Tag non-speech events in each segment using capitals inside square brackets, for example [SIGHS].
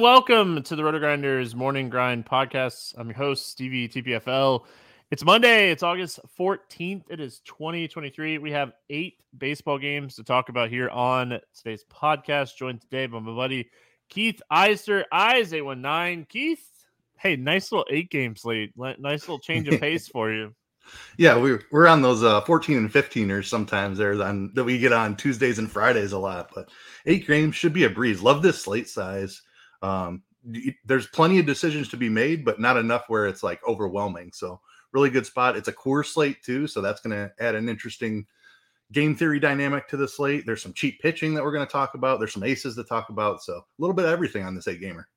Hey welcome to the RotoGrinders Morning Grind Podcast. I'm your host, Stevie TPFL. It's Monday, it's August 14th. It is 2023. We have eight baseball games to talk about here on today's podcast. Joined today by my buddy Keith Eister, Eyes 819. Keith, hey, nice little eight game slate. Nice little change of pace for you. [LAUGHS] Yeah, we we're on those uh 14 and 15ers sometimes there on that we get on Tuesdays and Fridays a lot, but eight games should be a breeze. Love this slate size. Um, there's plenty of decisions to be made, but not enough where it's like overwhelming. So really good spot. It's a core slate too, so that's going to add an interesting game theory dynamic to the slate. There's some cheap pitching that we're going to talk about. There's some aces to talk about. So a little bit of everything on this eight gamer.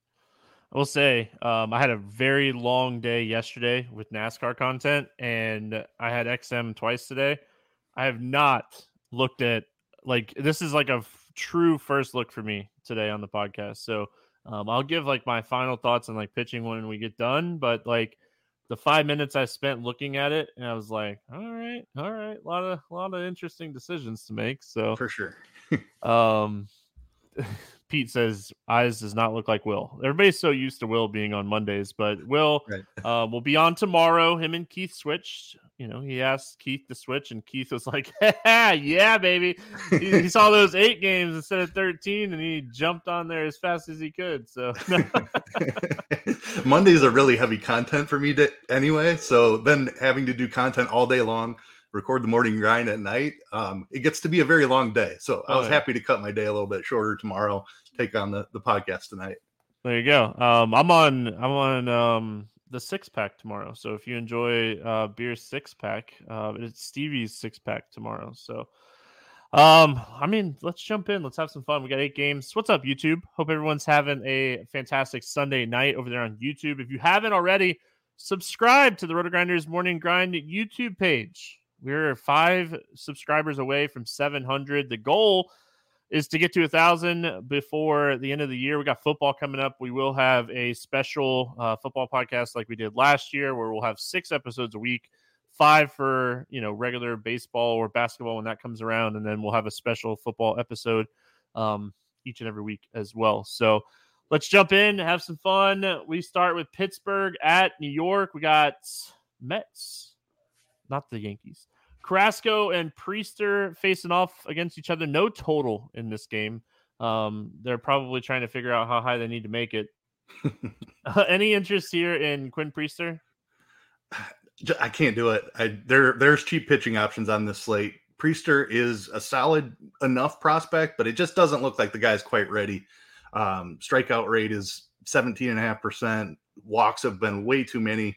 I will say um, I had a very long day yesterday with NASCAR content, and I had XM twice today. I have not looked at like this is like a f- true first look for me today on the podcast. So um, I'll give like my final thoughts on like pitching when we get done, but like the five minutes I spent looking at it, and I was like, all right, all right, a lot of a lot of interesting decisions to make. So for sure. [LAUGHS] um, [LAUGHS] Pete says eyes does not look like Will. Everybody's so used to Will being on Mondays, but Will right. [LAUGHS] uh, will be on tomorrow. Him and Keith switched. You know, he asked Keith to switch, and Keith was like, [LAUGHS] "Yeah, baby." He, he, saw [LAUGHS] those eight games instead of thirteen, and he jumped on there as fast as he could. So Mondays are really heavy content for me to, anyway. So then having to do content all day long record the morning grind at night, um, it gets to be a very long day. So I was oh, happy to cut my day a little bit shorter tomorrow take on the, the podcast tonight. There you go. Um, I'm on I'm on um, the six pack tomorrow. So if you enjoy uh, beer six pack, uh, it's Stevie's six pack tomorrow. So um, I mean, let's jump in. Let's have some fun. We got eight games. What's up, YouTube? Hope everyone's having a fantastic Sunday night over there on YouTube. If you haven't already, subscribe to the RotoGrinders Morning Grind YouTube page. We're five subscribers away from 700. The goal is to get to a thousand before the end of the year. We got football coming up. We will have a special uh, football podcast like we did last year, where we'll have six episodes a week, five for you know regular baseball or basketball when that comes around, and then we'll have a special football episode um, each and every week as well. So let's jump in, have some fun. We start with Pittsburgh at New York. We got Mets, not the Yankees. Carrasco and Priester facing off against each other. No total in this game. Um, they're probably trying to figure out how high they need to make it. uh, [LAUGHS] any interest here in Quinn Priester? [SIGHS] I can't do it. I, there, there's cheap pitching options on this slate. Priester is a solid enough prospect, but it just doesn't look like the guy's quite ready. Um, strikeout rate is 17.5%. Walks have been way too many.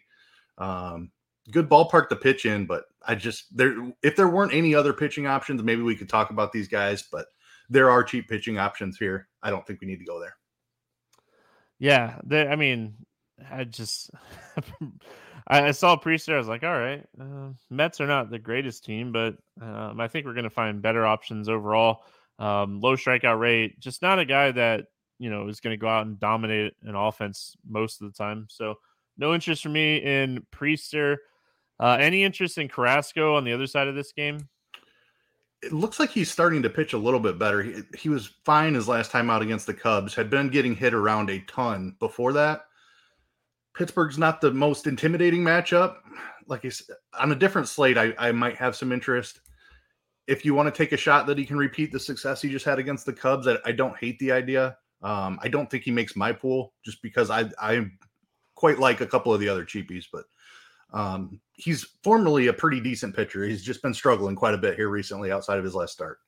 Um, good ballpark to pitch in, but I just there if there weren't any other pitching options, maybe we could talk about these guys, but there are cheap pitching options here. I don't think we need to go there. Yeah, I mean, I just [LAUGHS] I, saw Priester. I was like, all right, uh, Mets are not the greatest team, but um, I think we're going to find better options overall. Um, low strikeout rate, just not a guy that you know is going to go out and dominate an offense most of the time. So no interest for me in Priester. Uh, any interest in Carrasco on the other side of this game? It looks like he's starting to pitch a little bit better. He, he was fine his last time out against the Cubs, had been getting hit around a ton before that. Pittsburgh's not the most intimidating matchup. Like he's on a different slate, I, I might have some interest. If you want to take a shot that he can repeat the success he just had against the Cubs, I, I don't hate the idea. Um, I don't think he makes my pool just because I I quite like a couple of the other cheapies, but um, he's formerly a pretty decent pitcher. He's just been struggling quite a bit here recently outside of his last start.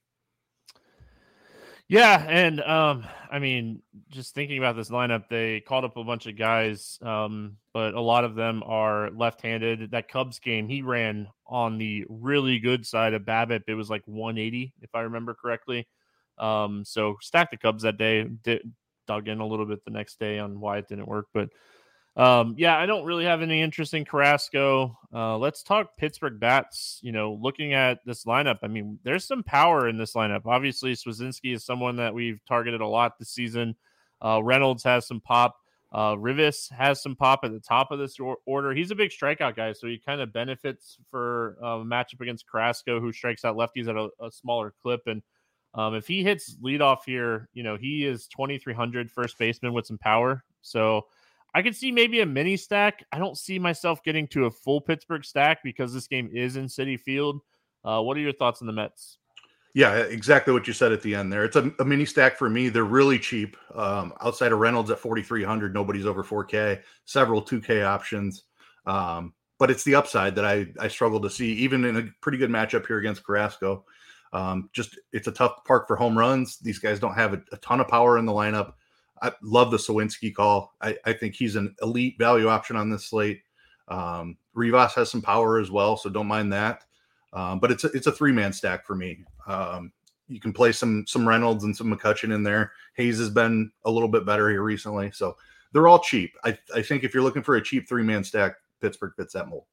Yeah, and um, I mean, just thinking about this lineup, they called up a bunch of guys, um, but a lot of them are left-handed. That Cubs game, he ran on the really good side of BABIP. It was like 180, if I remember correctly. Um, so stacked the Cubs that day. Did, dug in a little bit the next day on why it didn't work, but um, yeah, I don't really have any interest in Carrasco. Uh, let's talk Pittsburgh bats. You know, looking at this lineup, I mean, there's some power in this lineup. Obviously, Suwinski is someone that we've targeted a lot this season. Uh, Reynolds has some pop. Uh, Rivas has some pop at the top of this order. He's a big strikeout guy, so he kind of benefits for uh, a matchup against Carrasco, who strikes out lefties at a, a smaller clip. And um, if he hits leadoff here, you know, he is 2,300 first baseman with some power. So I could see maybe a mini stack. I don't see myself getting to a full Pittsburgh stack because this game is in Citi Field. Uh, what are your thoughts on the Mets? Yeah, exactly what you said at the end there. It's a, a mini stack for me. They're really cheap. Um, outside of Reynolds at 4,300, nobody's over 4K, several 2K options. Um, but it's the upside that I, I struggle to see, even in a pretty good matchup here against Carrasco. Um, just it's a tough park for home runs. These guys don't have a, a ton of power in the lineup. I love the Suwinski call. I, I, think he's an elite value option on this slate. Um, Rivas has some power as well, so don't mind that. Um, but it's a, it's a three man stack for me. Um, you can play some some Reynolds and some McCutcheon in there. Hayes has been a little bit better here recently, so they're all cheap. I, I think if you're looking for a cheap three man stack, Pittsburgh fits that mold.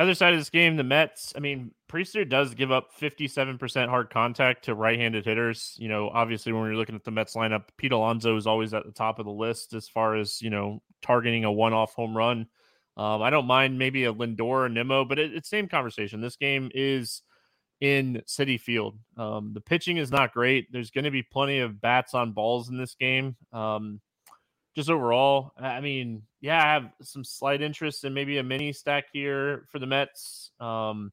Other side of this game, the Mets. I mean, Priester does give up 57% hard contact to right-handed hitters. You know, obviously when you're looking at the Mets lineup, Pete Alonso is always at the top of the list as far as, you know, targeting a one-off home run. Um, I don't mind maybe a Lindor or Nimmo, but it, it's same conversation. This game is in Citi Field. Um, the pitching is not great. There's going to be plenty of bats on balls in this game. Um, just overall, I mean, yeah, I have some slight interest in maybe a mini stack here for the Mets. Um,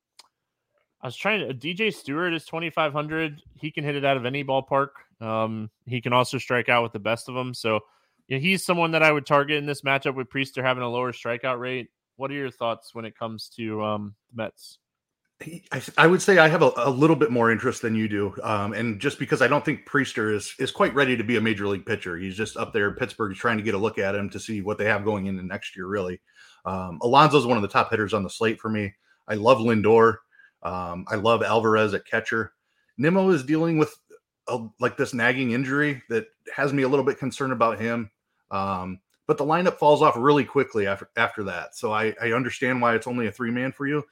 I was trying to DJ Stewart is 2500. He can hit it out of any ballpark. Um, he can also strike out with the best of them. So yeah, he's someone that I would target in this matchup with Priester having a lower strikeout rate. What are your thoughts when it comes to um, the Mets? I, I, would say I have a, a, little bit more interest than you do, um, and just because I don't think Priester is is quite ready to be a major league pitcher, he's just up there. Pittsburgh trying to get a look at him to see what they have going into next year. Really, um, Alonso's one of the top hitters on the slate for me. I love Lindor. Um, I love Alvarez at catcher. Nimmo is dealing with a, like this nagging injury that has me a little bit concerned about him. Um, but the lineup falls off really quickly after after that. So I, I understand why it's only a three man for you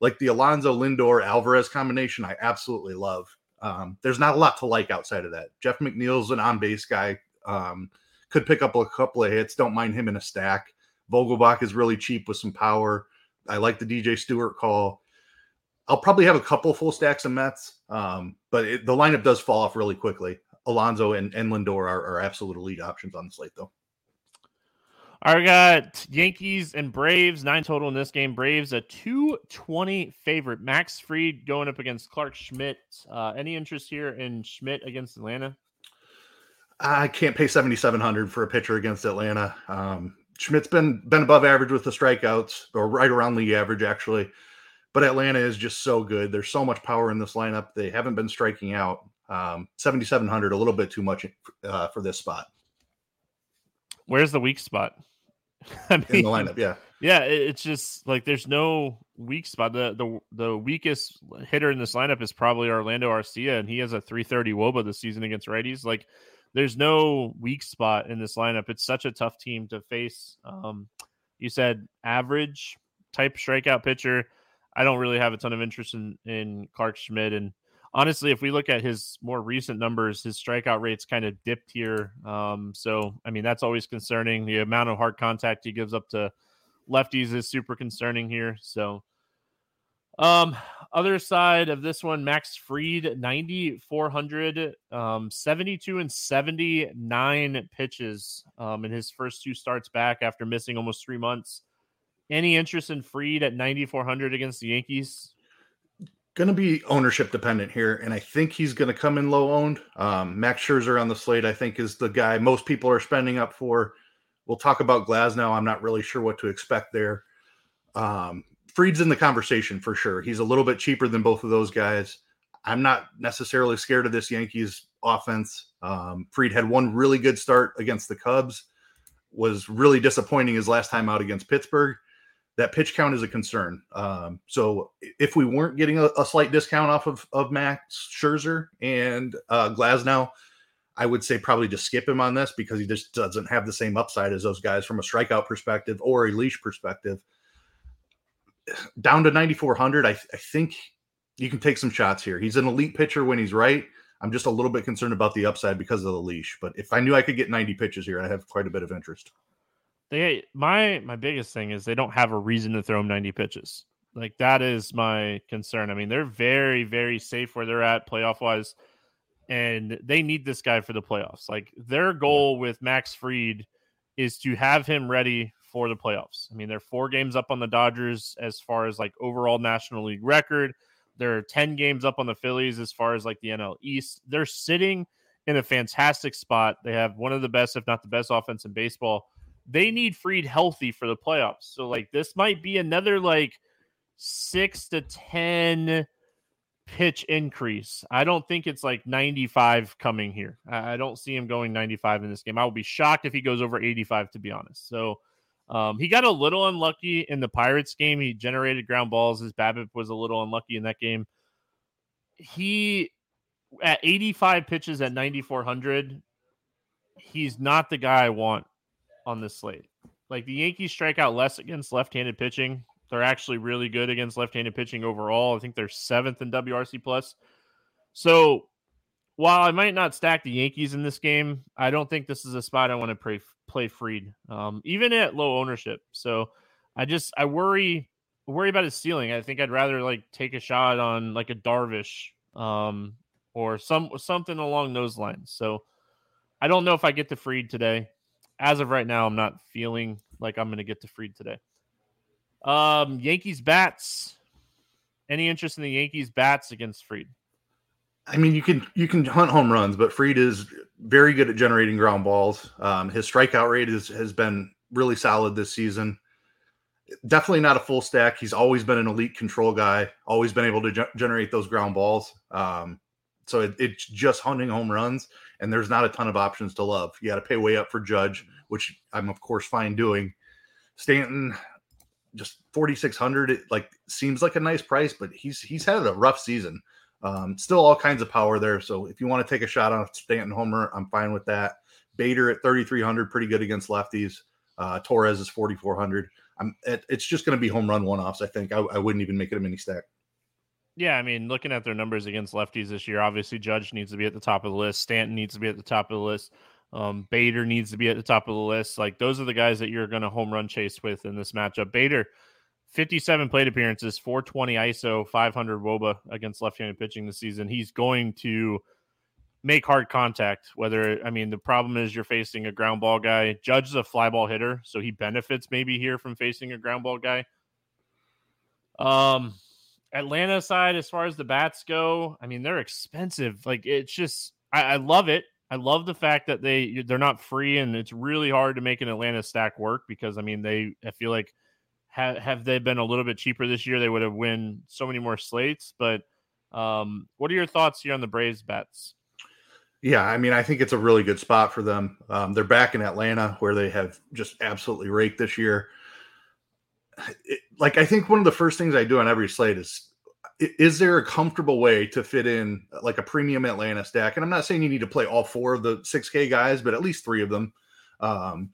like the Alonso Lindor Alvarez combination, I absolutely love. Um, there's not a lot to like outside of that. Jeff McNeil's an on base guy. Um, could pick up a couple of hits. Don't mind him in a stack. Vogelbach is really cheap with some power. I like the DJ Stewart call. I'll probably have a couple full stacks of Mets, um, but it, the lineup does fall off really quickly. Alonso and, and Lindor are, are absolute elite options on the slate, though. All right, we got Yankees and Braves, nine total in this game. Braves a 220 favorite. Max Fried going up against Clarke Schmidt. Uh, any interest here in Schmidt against Atlanta? I can't pay 7,700 for a pitcher against Atlanta. Um, Schmidt's been been above average with the strikeouts, or right around league average actually. But Atlanta is just so good. There's so much power in this lineup. They haven't been striking out. Um, 7,700, a little bit too much uh, for this spot. Where's the weak spot? [LAUGHS] I mean, in the lineup, yeah, yeah. It's just like there's no weak spot. The the the weakest hitter in this lineup is probably Orlando Arcia, and he has a 330 WOBA this season against righties. Like there's no weak spot in this lineup. It's such a tough team to face. Um, you said average type strikeout pitcher. I don't really have a ton of interest in in Clarke Schmidt, and honestly, if we look at his more recent numbers, his strikeout rates kind of dipped here. Um, so I mean that's always concerning. The amount of hard contact he gives up to lefties is super concerning here. So um, other side of this one, Max Fried, 9,400, um, 72 and 79 pitches um, in his first two starts back after missing almost three months. Any interest in Fried at 9,400 against the Yankees? Going to be ownership dependent here, and I think he's going to come in low owned. Um, Max Scherzer on the slate, I think, is the guy most people are spending up for. We'll talk about Glasnow. I'm not really sure what to expect there. Um, Fried's in the conversation for sure. He's a little bit cheaper than both of those guys. I'm not necessarily scared of this Yankees offense. Um, Fried had one really good start against the Cubs, was really disappointing his last time out against Pittsburgh. That pitch count is a concern. Um, so if we weren't getting a, a, slight discount off of, of Max Scherzer and uh, Glasnow, I would say probably just skip him on this because he just doesn't have the same upside as those guys from a strikeout perspective or a leash perspective. Down to 9400 I, I think you can take some shots here. He's an elite pitcher when he's right. I'm just a little bit concerned about the upside because of the leash but if i knew i could get 90 pitches here i have quite a bit of interest they my my biggest thing is they don't have a reason to throw him 90 pitches like that is my concern i mean they're very very safe where they're at playoff wise and they need this guy for the playoffs like their goal with max fried is to have him ready for the playoffs. I mean, they're four games up on the Dodgers as far as like overall National League record. They're 10 games up on the Phillies as far as like the NL East. They're sitting in a fantastic spot. They have one of the best, if not the best, offense in baseball. They need Fried healthy for the playoffs. So, like, this might be another like six to 10 pitch increase. I don't think it's like 95 coming here. I don't see him going 95 in this game. I will be shocked if he goes over 85, to be honest. So, um, he got a little unlucky in the Pirates game. He generated ground balls. His BABIP was a little unlucky in that game. He at 85 pitches at 9400. He's not the guy I want on this slate. Like the Yankees strike out less against left-handed pitching. They're actually really good against left-handed pitching overall. I think they're seventh in WRC plus. So while I might not stack the Yankees in this game, I don't think this is a spot I want to play play Fried, um, even at low ownership. So I just I worry worry about his ceiling. I think I'd rather like take a shot on like a Darvish um, or some something along those lines. So I don't know if I get the Fried today. As of right now, I'm not feeling like I'm going to get to Fried today. Um, Yankees bats. Any interest in the Yankees bats against Fried? I mean, you can you can hunt home runs, but Fried is very good at generating ground balls. Um, his strikeout rate is, has been really solid this season. Definitely not a full stack. He's always been an elite control guy. Always been able to ge- generate those ground balls. Um, so it, it's just hunting home runs, and there's not a ton of options to love. You got to pay way up for Judge, which I'm of course fine doing. Stanton, just 4600. It like seems like a nice price, but he's he's had a rough season. Um, still all kinds of power there. So if you want to take a shot on Stanton Homer, I'm fine with that. Bader at 3,300, pretty good against lefties. Uh, Torres is 4,400. I'm. It, it's just going to be home run one offs. I think I, I, wouldn't even make it a mini stack. Yeah, I mean, looking at their numbers against lefties this year, obviously Judge needs to be at the top of the list. Stanton needs to be at the top of the list. Um, Bader needs to be at the top of the list. Like those are the guys that you're going to home run chase with in this matchup. Bader, 57 plate appearances, 420 ISO, 500 WOBA against left-handed pitching this season. He's going to make hard contact. Whether I mean the problem is you're facing a ground ball guy. Judge is a fly ball hitter, so he benefits maybe here from facing a ground ball guy. Um, Atlanta side, as far as the bats go, I mean they're expensive. Like it's just, I, I love it. I love the fact that they they're not free, and it's really hard to make an Atlanta stack work because I mean they I feel like have have they been a little bit cheaper this year, they would have win so many more slates. But um, what are your thoughts here on the Braves bets? Yeah, I mean, I think it's a really good spot for them. Um, they're back in Atlanta where they have just absolutely raked this year. It, like, I think one of the first things I do on every slate is is there a comfortable way to fit in like a premium Atlanta stack? And I'm not saying you need to play all four of the 6K guys, but at least three of them. Um,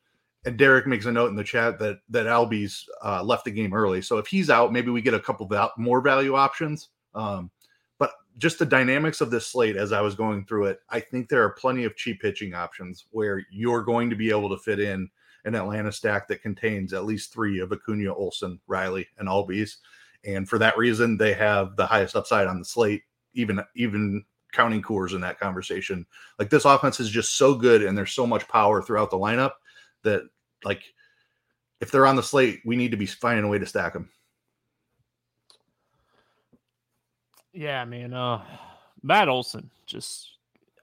and Derek makes a note in the chat that that Albies uh, left the game early, so if he's out, maybe we get a couple val- more value options. Um, but just the dynamics of this slate as I was going through it, I think there are plenty of cheap pitching options where you're going to be able to fit in an Atlanta stack that contains at least three of Acuna, Olson, Riley, and Albies. And for that reason, they have the highest upside on the slate, even even counting Coors in that conversation. Like this offense is just so good and there's so much power throughout the lineup that like if they're on the slate, we need to be finding a way to stack them. Yeah, man. Uh, Matt Olson, just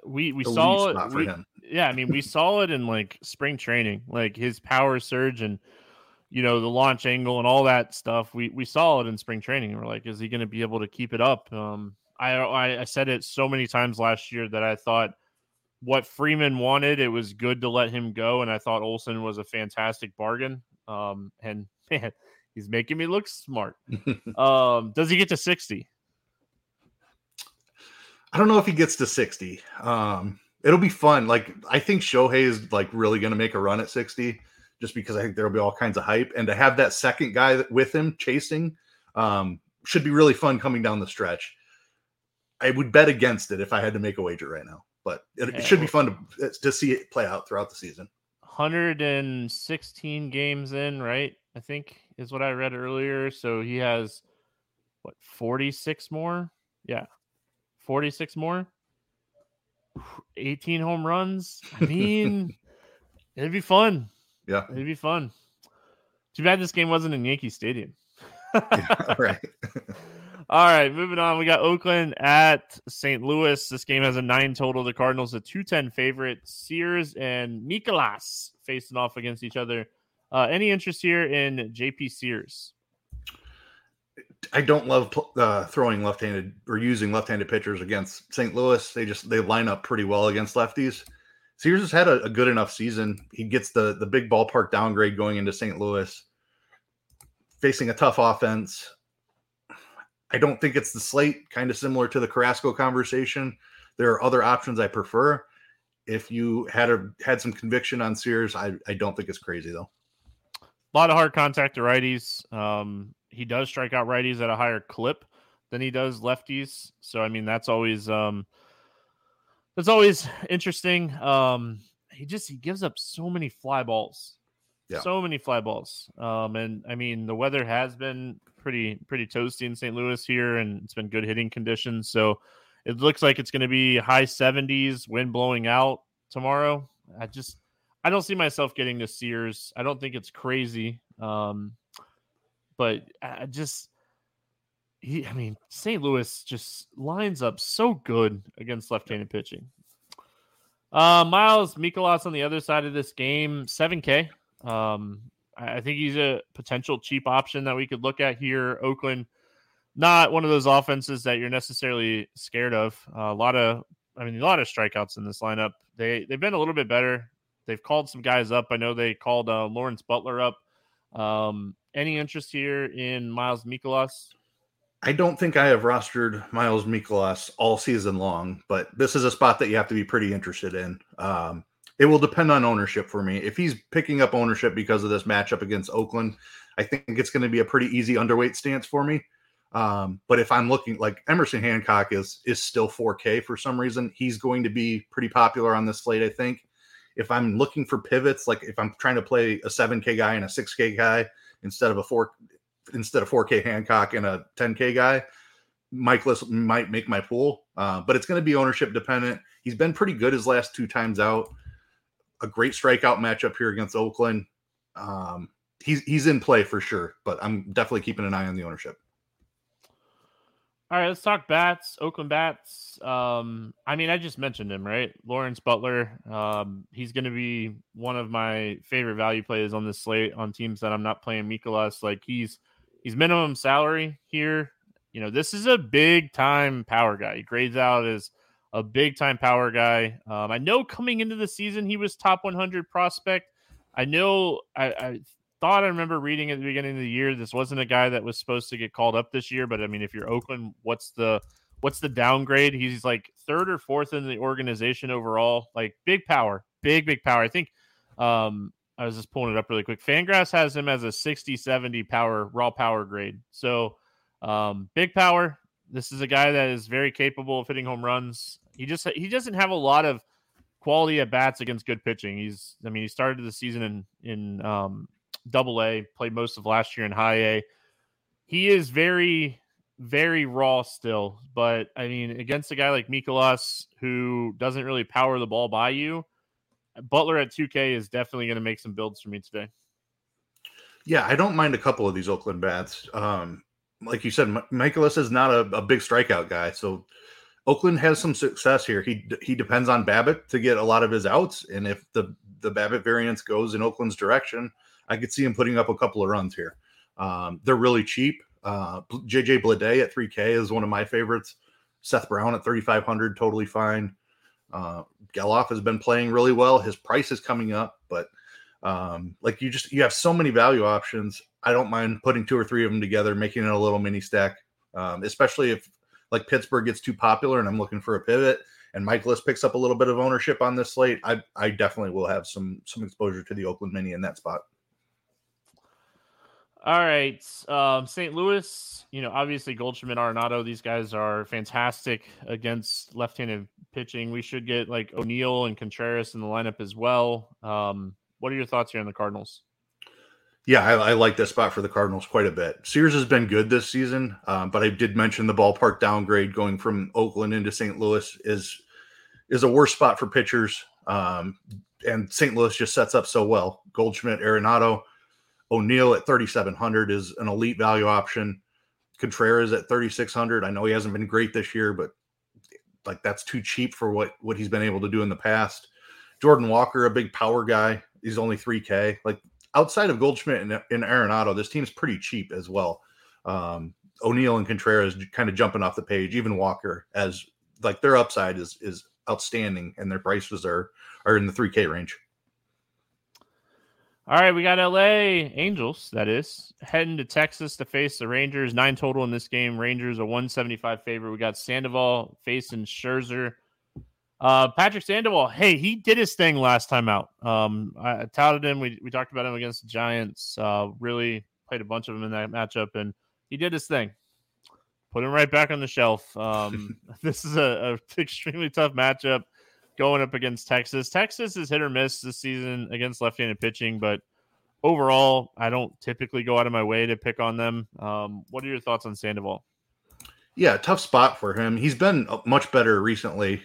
we we the saw it. We, yeah, I mean, we saw it in like spring training, like his power surge and you know the launch angle and all that stuff. We we saw it in spring training. We're like, is he going to be able to keep it up? Um, I, I said it so many times last year that I thought what Freeman wanted, it was good to let him go, and I thought Olson was a fantastic bargain. Um, and [LAUGHS] man, he's making me look smart. [LAUGHS] um, does he get to sixty? I don't know if he gets to 60. Um, it'll be fun. Like I think Shohei is like really going to make a run at 60 just because I think there'll be all kinds of hype and to have that second guy with him chasing um, should be really fun coming down the stretch. I would bet against it if I had to make a wager right now, but it, it should be fun to to see it play out throughout the season. 116 games in, right? I think is what I read earlier. So he has what 46 more? Yeah, 46 more, 18 home runs. I [LAUGHS] mean, it'd be fun. Yeah. It'd be fun. Too bad this game wasn't in Yankee Stadium. yeah, right. [LAUGHS] All right, moving on. We got Oakland at St. Louis. This game has a nine total. The Cardinals a 210 favorite. Sears and Mikolas facing off against each other. Uh, any interest here in JP Sears? I don't love uh, throwing left-handed or using left-handed pitchers against St. Louis. They just they line up pretty well against lefties. Sears has had a, a, good enough season. He gets the the big ballpark downgrade going into St. Louis, facing a tough offense. I don't think it's the slate, kind of similar to the Carrasco conversation. There are other options I prefer. If you had a had some conviction on Sears, I, I don't think it's crazy though. A lot of hard contact to righties. Um, he does strike out righties at a higher clip than he does lefties. So I mean that's always um that's always interesting. Um he just he gives up so many fly balls. Yeah. So many fly balls. Um and I mean the weather has been pretty pretty toasty in St. Louis here and it's been good hitting conditions. So it looks like it's going to be high 70s, wind blowing out tomorrow. I just I don't see myself getting to Sears. I don't think it's crazy. Um but I just he I mean St. Louis just lines up so good against left-handed pitching. Uh Miles Mikolas on the other side of this game, 7K. Um I think he's a potential cheap option that we could look at here. Oakland, not one of those offenses that you're necessarily scared of. Uh, a lot of, I mean, a lot of strikeouts in this lineup. They they've been a little bit better. They've called some guys up. I know they called uh, Lawrence Butler up. Um, any interest here in Miles Mikolas? I don't think I have rostered Miles Mikolas all season long, but this is a spot that you have to be pretty interested in. Um, it will depend on ownership for me. If he's picking up ownership because of this matchup against Oakland, I think it's going to be a pretty easy underweight stance for me. Um, but if I'm looking like Emerson Hancock is is still 4K for some reason, he's going to be pretty popular on this slate. I think. If I'm looking for pivots, like if I'm trying to play a 7K guy and a 6K guy instead of a four instead of 4K Hancock and a 10K guy, Mikolas might make my pool. Uh, but it's going to be ownership dependent. He's been pretty good his last two times out. A great strikeout matchup here against Oakland. Um, he's he's in play for sure, but I'm definitely keeping an eye on the ownership. All right, let's talk bats. Oakland bats. Um, I mean, I just mentioned him, right? Lawrence Butler. Um, he's going to be one of my favorite value plays on this slate on teams that I'm not playing Mikolas. Like he's he's minimum salary here. You know, this is a big time power guy. He grades out as a big time power guy. Um, I know coming into the season he was top 100 prospect. I know I, I thought I remember reading at the beginning of the year this wasn't a guy that was supposed to get called up this year, but I mean, if you're Oakland, what's the what's the downgrade? He's like third or fourth in the organization overall. Like big power, big big power. I think um I was just pulling it up really quick. Fangraphs has him as a 60 70 power raw power grade. So um big power. This is a guy that is very capable of hitting home runs. He just he doesn't have a lot of quality at bats against good pitching. He's I mean he started the season in in um double A, played most of last year in high A. He is very, very raw still. But I mean, against a guy like Mikolas who doesn't really power the ball by you, Butler at 2K is definitely going to make some builds for me today. Yeah, I don't mind a couple of these Oakland bats. Um, like you said, Mikolas is not a, a, big strikeout guy, so Oakland has some success here. He he depends on BABIP to get a lot of his outs, and if the the BABIP variance goes in Oakland's direction, I could see him putting up a couple of runs here. Um, they're really cheap. Uh, JJ Bleday at 3K is one of my favorites. Seth Brown at 3,500, totally fine. Uh, Gelof has been playing really well. His price is coming up, but um, like you just you have so many value options. I don't mind putting two or three of them together, making it a little mini stack, um, especially if like Pittsburgh gets too popular and I'm looking for a pivot and Mikolas picks up a little bit of ownership on this slate. I I definitely will have some some exposure to the Oakland Mini in that spot. All right. Um, St. Louis, you know, obviously Goldschmidt, Arenado, these guys are fantastic against left handed pitching. We should get like O'Neill and Contreras in the lineup as well. Um, what are your thoughts here on the Cardinals? Yeah, I, I, like this spot for the Cardinals quite a bit. Sears has been good this season, um, but I did mention the ballpark downgrade going from Oakland into St. Louis is is a worse spot for pitchers. Um, and St. Louis just sets up so well. Goldschmidt, Arenado, O'Neill at 3,700 is an elite value option. Contreras at 3,600. I know he hasn't been great this year, but like that's too cheap for what what he's been able to do in the past. Jordan Walker, a big power guy, he's only 3K. Like outside of Goldschmidt and, and Arenado, this team's pretty cheap as well. Um, O'Neill and Contreras kind of jumping off the page. Even Walker, as like their upside is is outstanding, and their prices are are in the 3K range. All right, we got LA Angels, that is, heading to Texas to face the Rangers. Nine total in this game. Rangers a 175 favorite. We got Sandoval facing Scherzer. Uh, Patrick Sandoval, hey, he did his thing last time out. Um, I, touted him. We, we talked about him against the Giants. Uh, really played a bunch of them in that matchup, and he did his thing. Put him right back on the shelf. Um, [LAUGHS] this is a, a [LAUGHS] extremely tough matchup going up against Texas. Texas is hit or miss this season against left-handed pitching, but overall, I don't typically go out of my way to pick on them. Um, what are your thoughts on Sandoval? Yeah, tough spot for him. He's been much better recently.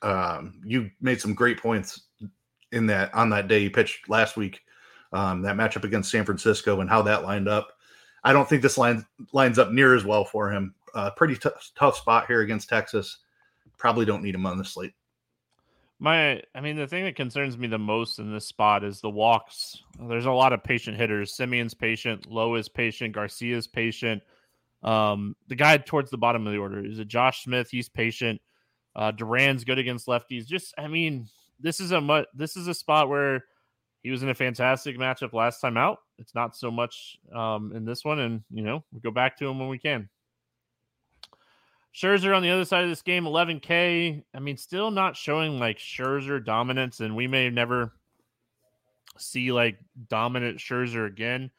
Um, you made some great points in that on that day you pitched last week. Um, that matchup against San Francisco and how that lined up. I don't think this line lines up near as well for him. Uh, pretty t- tough spot here against Texas. Probably don't need him on the slate. My, I mean, the thing that concerns me the most in this spot is the walks. There's a lot of patient hitters. Semien's patient, Lowe is patient, Garcia's patient. Um, the guy towards the bottom of the order is it Josh Smith? He's patient. Uh, Duran's good against lefties. Just, I mean, this is a mu- this is a spot where he was in a fantastic matchup last time out. It's not so much um, in this one, and you know we go back to him when we can. Scherzer on the other side of this game, 11K. I mean, still not showing like Scherzer dominance, and we may never see like dominant Scherzer again.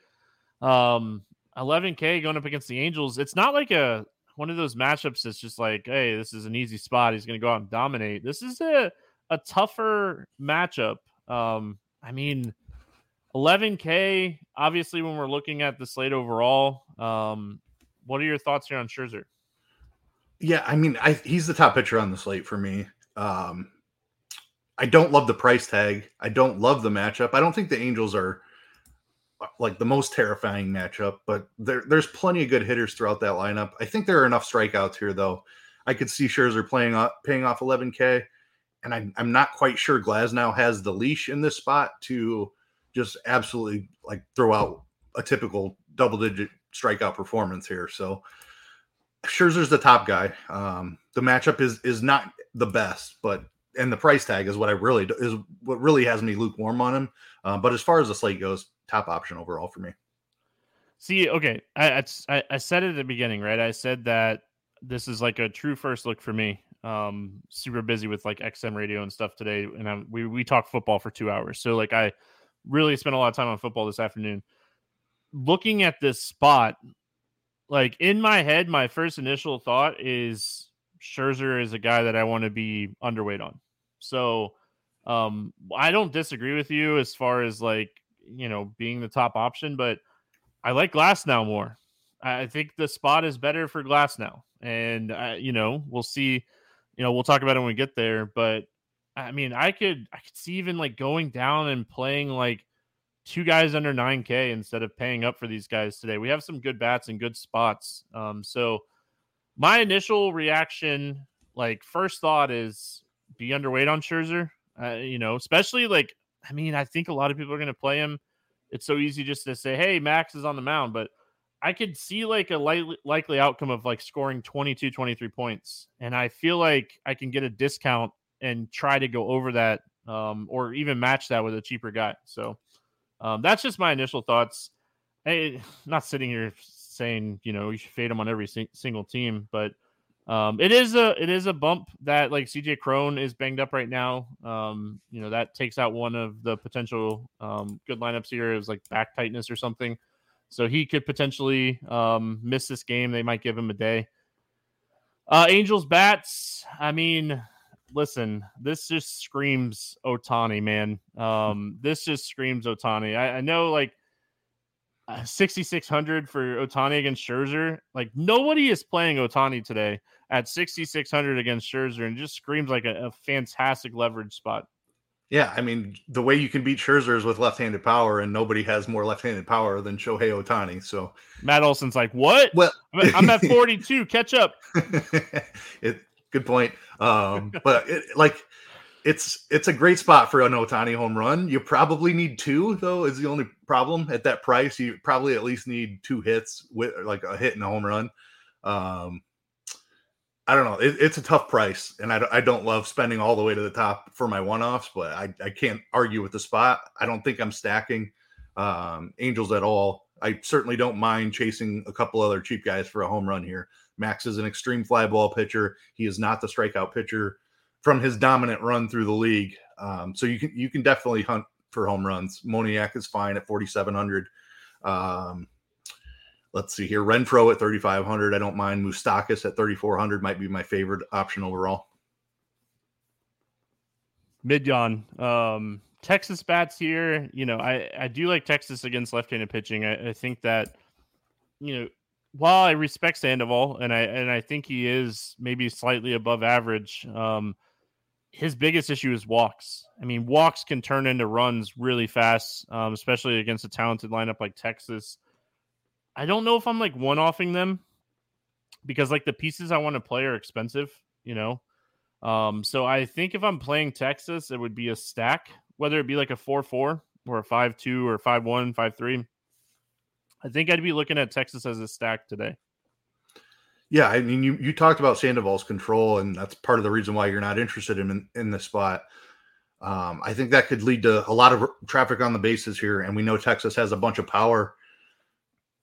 Um, 11K going up against the Angels. It's not like a one of those matchups that's just like, hey, this is an easy spot. He's going to go out and dominate. This is a a tougher matchup. Um, I mean, 11K. Obviously, when we're looking at the slate overall, um, what are your thoughts here on Scherzer? Yeah, I mean, I, he's the top pitcher on the slate for me. Um, I don't love the price tag. I don't love the matchup. I don't think the Angels are uh, like the most terrifying matchup, but there, there's plenty of good hitters throughout that lineup. I think there are enough strikeouts here, though. I could see Scherzer playing off, paying off 11K, and I'm, I'm not quite sure Glasnow has the leash in this spot to just absolutely like throw out a typical double digit strikeout performance here. So Scherzer's the top guy. Um, the matchup is is not the best, but and the price tag is what I really is what really has me lukewarm on him. Uh, but as far as the slate goes, top option overall for me. See, okay, I, I I said it at the beginning, right? I said that this is like a true first look for me. Um, super busy with like XM radio and stuff today, and I'm, we we talk football for two hours, so like I really spent a lot of time on football this afternoon. Looking at this spot, like in my head, my first initial thought is Scherzer is a guy that I want to be underweight on. So um I don't disagree with you as far as like, you know, being the top option, but I like Glasnow more. I think the spot is better for Glasnow, And uh, you know, we'll see, you know, we'll talk about it when we get there, but I mean, I could I could see even like going down and playing like two guys under 9K instead of paying up for these guys today. We have some good bats and good spots. Um, so my initial reaction, like first thought, is be underweight on Scherzer. Uh, you know, especially like I mean, I think a lot of people are going to play him. It's so easy just to say, "Hey, Max is on the mound," but I could see like a likely, likely outcome of like scoring 22, 23 points, and I feel like I can get a discount and try to go over that um, or even match that with a cheaper guy. So um, that's just my initial thoughts. [SIGHS] Not sitting here saying you know you should fade him on every sing- single team, but um, it is a it is a bump that like CJ Cron is banged up right now. Um, you know that takes out one of the potential um, good lineups here. It was like back tightness or something, so he could potentially um, miss this game. They might give him a day. Uh, Angels bats. I mean, listen, this just screams Ohtani, man. Um, this just screams Ohtani. I, I know, like, uh, 6,600 for Ohtani against Scherzer. Like, nobody is playing Ohtani today at 6,600 against Scherzer and just screams like a, a fantastic leverage spot. Yeah, I mean, the way you can beat Scherzer is with left-handed power, and nobody has more left-handed power than Shohei Ohtani. So Matt Olson's like, "What? Well, I'm at [LAUGHS] 42. Catch up." [LAUGHS] it, good point. Um, but it, like it's it's a great spot for an Ohtani home run. You probably need two though. Is the only problem at that price. You probably at least need two hits with like a hit and a home run. Um, I don't know. It, it's a tough price, and I, I don't love spending all the way to the top for my one offs, but I, I can't argue with the spot. I don't think I'm stacking um, Angels at all. I certainly don't mind chasing a couple other cheap guys for a home run here. Max is an extreme fly ball pitcher. He is not the strikeout pitcher from his dominant run through the league. Um, so you can you can definitely hunt for home runs. Moniak is fine at 4,700. Um, let's see here. Renfroe at 3,500. I don't mind. Moustakas at 3,400 might be my favorite option overall. Midyon. Um, Texas bats here. You know, I, I do like Texas against left handed pitching. I, I think that, you know, while I respect Sandoval and I and I think he is maybe slightly above average, um, his biggest issue is walks. I mean, walks can turn into runs really fast, um, especially against a talented lineup like Texas. I don't know if I'm like one offing them because like the pieces I want to play are expensive, you know. Um, so I think if I'm playing Texas, it would be a stack, whether it be like a four four or a five two or five one, five three. I think I'd be looking at Texas as a stack today. Yeah, I mean, you you talked about Sandoval's control, and that's part of the reason why you're not interested in in this spot. Um, I think that could lead to a lot of traffic on the bases here, and we know Texas has a bunch of power.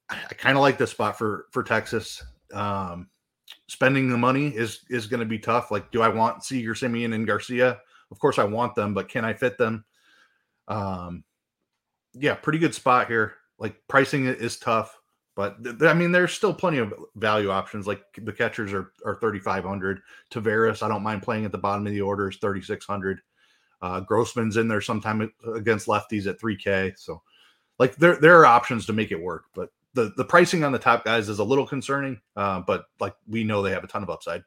I, I kind of like this spot for for Texas. Um, spending the money is is going to be tough. Like, do I want Seager, Semien, and Garcia? Of course, I want them, but can I fit them? Um, yeah, pretty good spot here. Like pricing is tough. But th- I mean, there's still plenty of value options. Like the catchers are are 3,500. Taveras, I don't mind playing at the bottom of the order is 3,600. Uh, Grossman's in there sometime against lefties at 3K. So, like there there are options to make it work, but the the pricing on the top guys is a little concerning. Uh, but like we know they have a ton of upside.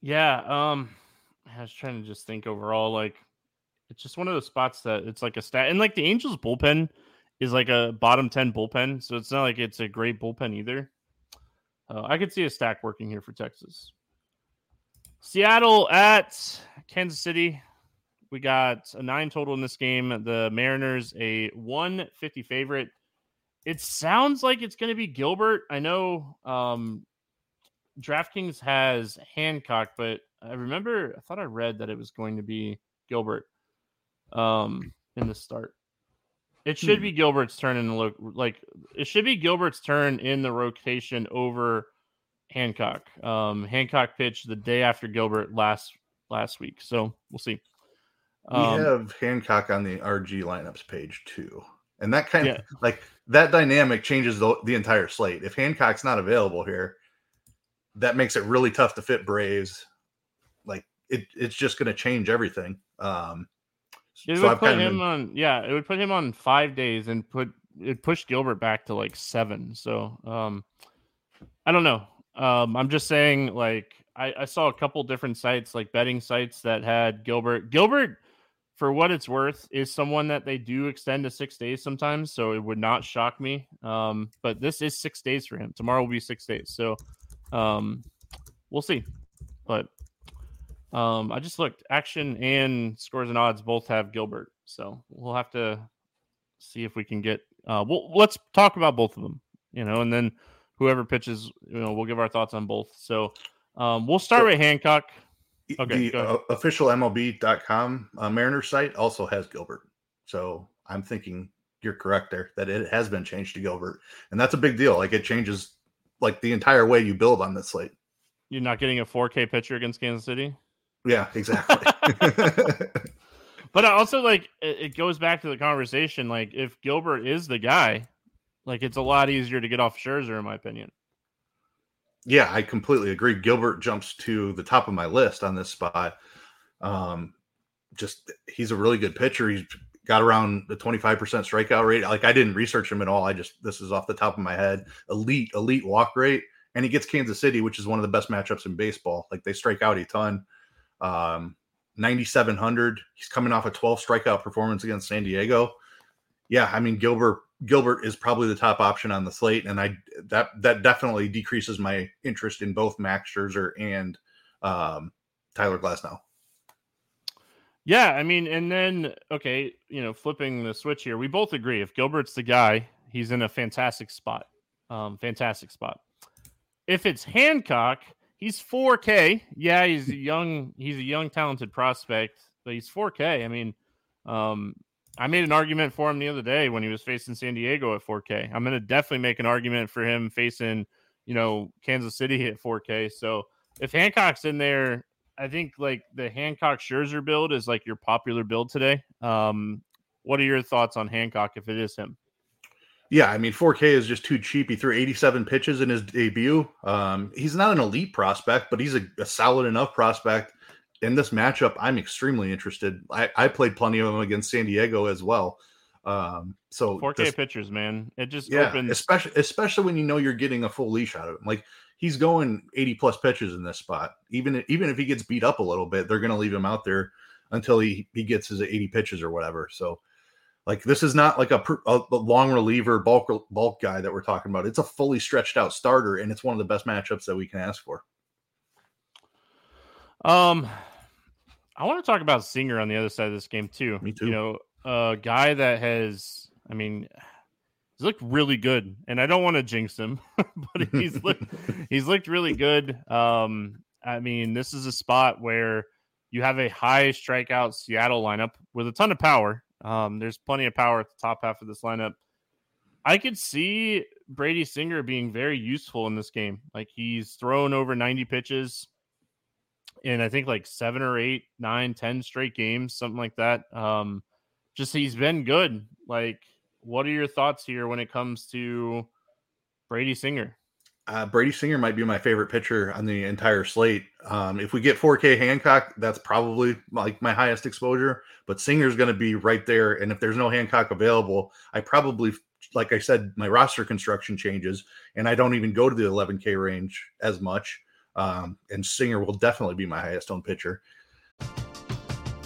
Yeah, um, I was trying to just think overall, like it's just one of those spots that it's like a stat, and like the Angels bullpen is like a bottom ten bullpen, so it's not like it's a great bullpen either. Uh, I could see a stack working here for Texas. Seattle at Kansas City. We got a nine total in this game. The Mariners a 150 favorite. It sounds like it's going to be Gilbert. I know um, DraftKings has Hancock, but I remember I thought I read that it was going to be Gilbert um, in the start. It should Hmm. be Gilbert's turn in the look like it should be Gilbert's turn in the rotation over Hancock. Um, Hancock pitched the day after Gilbert last last week, so we'll see. We Um, have Hancock on the RG lineups page too, and that kind of like that dynamic changes the, the entire slate. If Hancock's not available here, that makes it really tough to fit Braves. Like it, it's just going to change everything. Um, It so would I've put him been- on, yeah, it would put him on five days and put it pushed Gilbert back to like seven. So, um, I don't know. Um, I'm just saying, like, I, I saw a couple different sites, like betting sites that had Gilbert. Gilbert, for what it's worth, is someone that they do extend to six days sometimes. So it would not shock me. Um, but this is six days for him. Tomorrow will be six days. So, um, we'll see. But um, I just looked. Action and scores and odds both have Gilbert, so we'll have to see if we can get. Uh, well, let's talk about both of them, you know, and then whoever pitches, you know, we'll give our thoughts on both. So um, we'll start So- with Hancock. Okay, the uh, official MLB.com uh, Mariners site also has Gilbert. So I'm thinking you're correct there that it has been changed to Gilbert, and that's a big deal. Like it changes like the entire way you build on this slate. You're not getting a 4K pitcher against Kansas City, Yeah, exactly. [LAUGHS] but I also like it, it goes back to the conversation. Like if Gilbert is the guy, like it's a lot easier to get off Scherzer, in my opinion. Yeah, I completely agree. Gilbert jumps to the top of my list on this spot. Um, just he's a really good pitcher. He's got around the 25% strikeout rate. Like I didn't research him at all. I just this is off the top of my head. Elite, elite walk rate. And he gets Kansas City, which is one of the best matchups in baseball. Like they strike out a ton. Um, 9,700. He's coming off a 12 strikeout performance against San Diego. Yeah, I mean Gilbert Gilbert is probably the top option on the slate, and I that that definitely decreases my interest in both Max Scherzer and um, Tyler Glasnow. Yeah, I mean, and then okay, you know, flipping the switch here, we both agree if Gilbert's the guy, he's in a fantastic spot. Um, fantastic spot. If it's Hancock, he's 4K. Yeah, he's a young, he's a young, talented prospect, but he's 4K. I mean, um, I made an argument for him the other day when he was facing San Diego at 4K. I'm gonna definitely make an argument for him facing, you know, Kansas City at 4K. So if Hancock's in there, I think like the Hancock Scherzer build is like your popular build today. Um, what are your thoughts on Hancock if it is him? Yeah, I mean 4K is just too cheap. He threw 87 pitches in his debut. Um, he's not an elite prospect, but he's a, a solid enough prospect. In this matchup, I'm extremely interested. I, I played plenty of them against San Diego as well. Um, so 4K this- pitchers, man. It just yeah, opens. especially especially when you know you're getting a full leash out of him. Like he's going 80 plus pitches in this spot. Even even if he gets beat up a little bit, they're going to leave him out there until he he gets his 80 pitches or whatever. So like this is not like a, a long reliever bulk bulk guy that we're talking about. It's a fully stretched out starter, and it's one of the best matchups that we can ask for. Um, I want to talk about Singer on the other side of this game too. Me too. You know, a guy that has, I mean, he's looked really good, and I don't want to jinx him, [LAUGHS] but he's looked [LAUGHS] he's looked really good. Um, I mean, this is a spot where you have a high strikeout Seattle lineup with a ton of power. Um, there's plenty of power at the top half of this lineup. I could see Brady Singer being very useful in this game. Like he's thrown over 90 pitches in I think like seven or eight, nine, ten straight games, something like that. Um, just he's been good. Like what are your thoughts here when it comes to Brady Singer? Uh, Brady Singer might be my favorite pitcher on the entire slate. Um, if we get 4K Hancock, that's probably like my highest exposure. But Singer's going to be right there, and if there's no Hancock available, I probably, like I said, my roster construction changes, and I don't even go to the 11K range as much. Um, and Singer will definitely be my highest owned pitcher.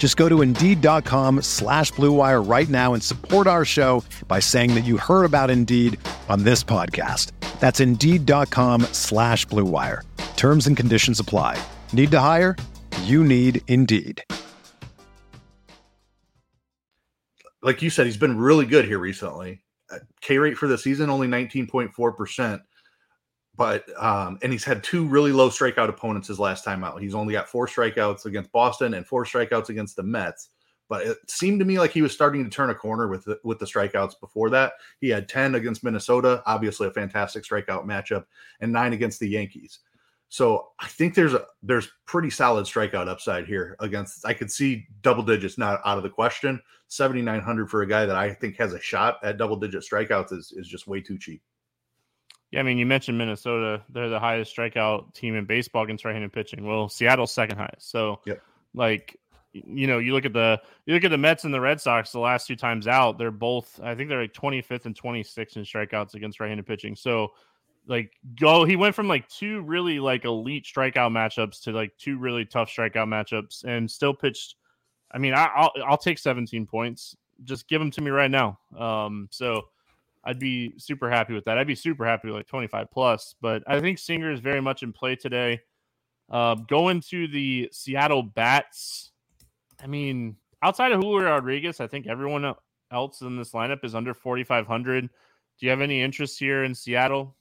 Just go to Indeed.com slash BlueWire right now and support our show by saying that you heard about Indeed on this podcast. That's Indeed.com slash BlueWire. Terms and conditions apply. Need to hire? You need Indeed. Like you said, he's been really good here recently. Uh, K rate for the season only 19.4%. But um, and he's had two really low strikeout opponents his last time out. He's only got four strikeouts against Boston and four strikeouts against the Mets. But it seemed to me like he was starting to turn a corner with the, with the strikeouts before that. He had 10 against Minnesota, obviously a fantastic strikeout matchup, and nine against the Yankees. So I think there's a there's pretty solid strikeout upside here against. I could see double digits not out of the question. 7,900 for a guy that I think has a shot at double digit strikeouts is is just way too cheap. Yeah, I mean, you mentioned Minnesota; they're the highest strikeout team in baseball against right-handed pitching. Well, Seattle's second highest. So, yep. like, you know, you look at the you look at the Mets and the Red Sox. The last two times out, they're both. I think they're like 25th and 26th in strikeouts against right-handed pitching. So like go he went from like two really like elite strikeout matchups to like two really tough strikeout matchups and still pitched i mean I, will I'll take 17 points just give them to me right now um so i'd be super happy with that i'd be super happy with like 25 plus but i think singer is very much in play today uh going to the seattle bats i mean outside of julio rodriguez i think everyone else in this lineup is under 4500 do you have any interest here in seattle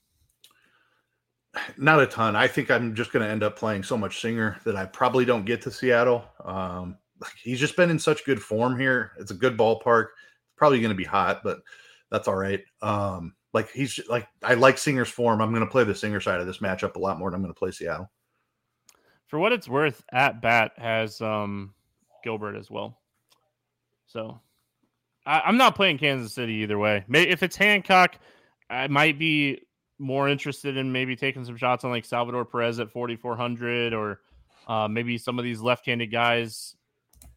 not a ton. I think I'm just going to end up playing so much Singer that I probably don't get to Seattle. Um, he's just been in such good form here. It's a good ballpark. It's probably going to be hot, but that's all right. Um, like he's like I like Singer's form. I'm going to play the Singer side of this matchup a lot more than I'm going to play Seattle. For what it's worth, at bat has um, Gilbert as well. So I, am not playing Kansas City either way. If it's Hancock, I might be more interested in maybe taking some shots on like Salvador Perez at 4,400 or uh, maybe some of these left-handed guys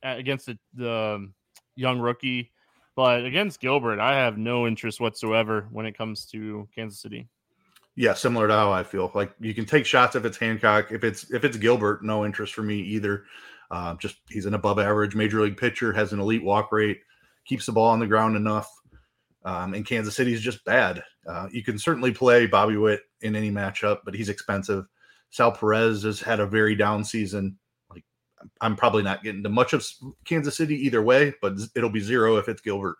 against the, the young rookie. But against Gilbert, I have no interest whatsoever when it comes to Kansas City. Yeah, similar to how I feel. Like you can take shots if it's Hancock. If it's if it's Gilbert, no interest for me either. Uh, just he's an above average major league pitcher, has an elite walk rate, keeps the ball on the ground enough. Um, and Kansas City is just bad. Uh, you can certainly play Bobby Witt in any matchup, but he's expensive. Sal Perez has had a very down season. I'm probably not getting to much of Kansas City either way, but it'll be zero if it's Gilbert.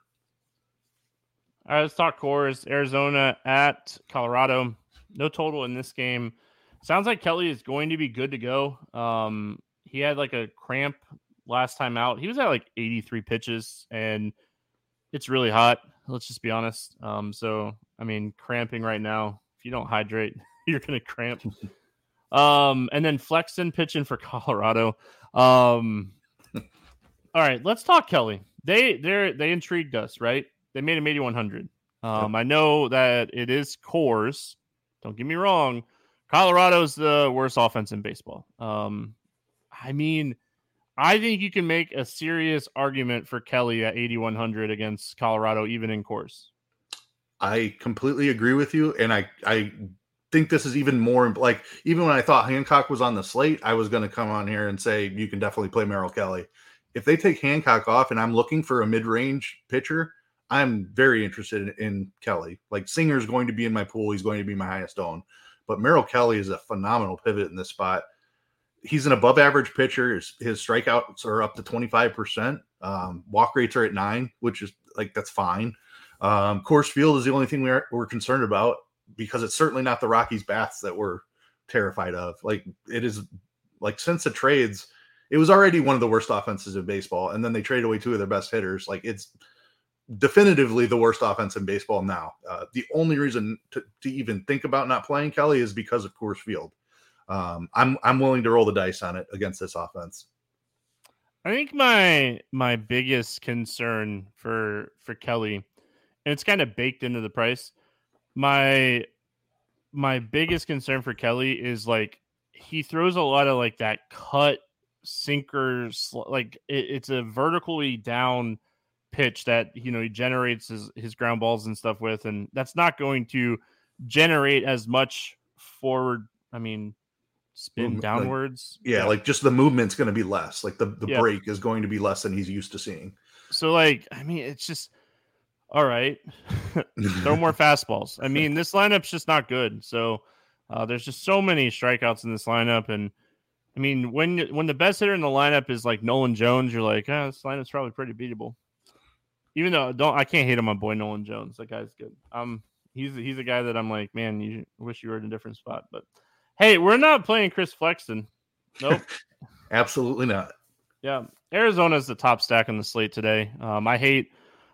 All right, let's talk Coors. Arizona at Colorado. No total in this game. Sounds like Kelly is going to be good to go. Um, he had like a cramp last time out. He was at like 83 pitches, and it's really hot. Let's just be honest. Um, so I mean, cramping right now. If you don't hydrate, [LAUGHS] you're gonna cramp. [LAUGHS] um, and then Flexen pitching for [LAUGHS] Colorado. Um, [LAUGHS] all right, let's talk Kelly. They they they intrigued us, right? They made him 8100. Um, I know that it is Coors. Don't get me wrong. Colorado's the worst offense in baseball. Um, I mean, I think you can make a serious argument for Kelly at 8100 against Colorado, even in Coors. I completely agree with you, and I I think this is even more like even when I thought Hancock was on the slate, I was going to come on here and say you can definitely play Merrill Kelly. If they take Hancock off and I'm looking for a mid-range pitcher, I'm very interested in, in Kelly. Like Singer is going to be in my pool, he's going to be my highest own. But Merrill Kelly is a phenomenal pivot in this spot. He's an above average pitcher. His, his strikeouts are up to 25%. Um, walk rates are at nine, which is like that's fine. Um, Coors Field is the only thing we're, we're concerned about because it's certainly not the Rockies bats that we're terrified of. Like it is like since the trades, it was already one of the worst offenses in baseball, and then they traded away two of their best hitters. Like it's definitively the worst offense in baseball now. Uh, the only reason to, to, even think about not playing Kelly is because of Coors Field. Um, I'm I'm willing to roll the dice on it against this offense. I think my my biggest concern for for Kelly, and it's kind of baked into the price. My my biggest concern for Kelly is like he throws a lot of like that cut sinkers like it, it's a vertically down pitch that you know he generates his, his ground balls and stuff with and that's not going to generate as much forward i mean spin Movement, downwards. like, yeah, yeah, like just the movement's going to be less like the, the yeah. break is going to be less than he's used to seeing. So like i mean it's just all right [LAUGHS] throw more fastballs i mean this lineup's just not good so uh, there's just so many strikeouts in this lineup and I mean, when when the best hitter in the lineup is like Nolan Jones, you're like, oh, this lineup's probably pretty beatable even though don't I can't hate on my boy Nolan Jones. That guy's good. Um, he's he's a guy that I'm like, man, you wish you were in a different spot. But hey, we're not playing Chris Flexen. Nope, [LAUGHS] absolutely not. Yeah, Arizona's the top stack on the slate today. Um, I hate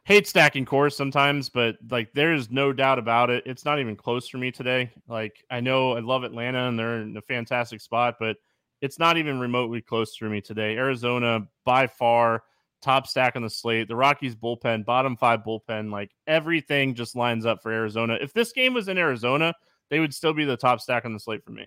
hate stacking Coors sometimes, but like there's no doubt about it. It's not even close for me today. Like I know I love Atlanta and they're in a fantastic spot, but it's not even remotely close for me today. Arizona by far top stack on the slate. The Rockies bullpen, bottom five bullpen, like everything just lines up for Arizona. If this game was in Arizona, they would still be the top stack on the slate for me.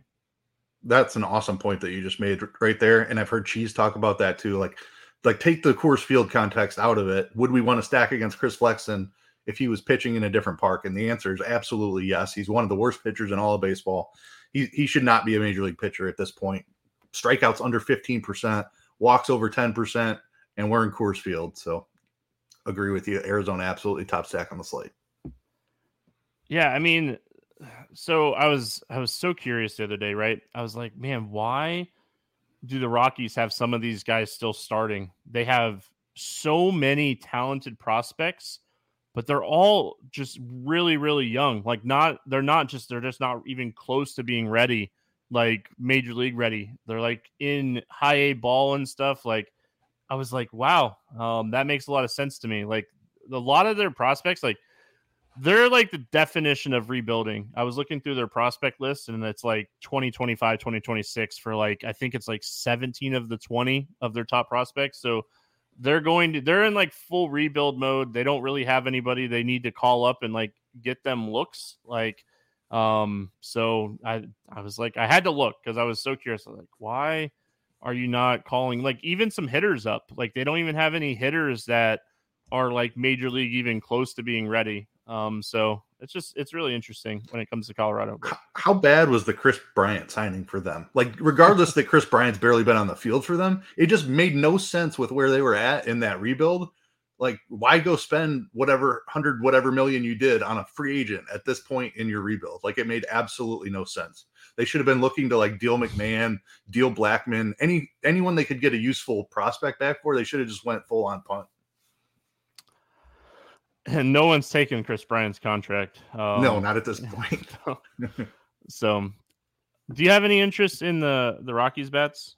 That's an awesome point that you just made right there. And I've heard Cheese talk about that too. Like, like take the Coors Field context out of it. Would we want to stack against Chris Flexen if he was pitching in a different park? And the answer is absolutely yes. He's one of the worst pitchers in all of baseball. He, he should not be a major league pitcher at this point. Strikeouts under 15%, walks over 10%, and we're in Coors Field. So agree with you. Arizona absolutely top stack on the slate. Yeah, I mean, so I was I was so curious the other day, right? I was like, man, why do the Rockies have some of these guys still starting? They have so many talented prospects, but they're all just really, really young. Like not they're not just they're just not even close to being ready, like major league ready. They're like in high A ball and stuff. Like I was like, wow, um, that makes a lot of sense to me. Like a lot of their prospects, like they're like the definition of rebuilding. I was looking through their prospect list and it's like 2025, 2026 for like, I think it's like 17 of the 20 of their top prospects. So they're going to, they're in like full rebuild mode. They don't really have anybody they need to call up and like get them looks like, um, so I, I was like, I had to look because I was so curious. Was like, why? are you not calling like even some hitters up? Like they don't even have any hitters that are like major league even close to being ready. Um, so it's just it's really interesting when it comes to Colorado. How bad was the Kris Bryant signing for them? Like, regardless that Kris Bryant's barely been on the field for them, it just made no sense with where they were at in that rebuild. Like, why go spend whatever hundred whatever million you did on a free agent at this point in your rebuild? Like, it made absolutely no sense. They should have been looking to like deal McMahon, deal Blackmon, any anyone they could get a useful prospect back for. They should have just went full on punt. And no one's taken Kris Bryant's contract. Um, no, not at this [LAUGHS] point. [LAUGHS] so, do you have any interest in the the Rockies bets?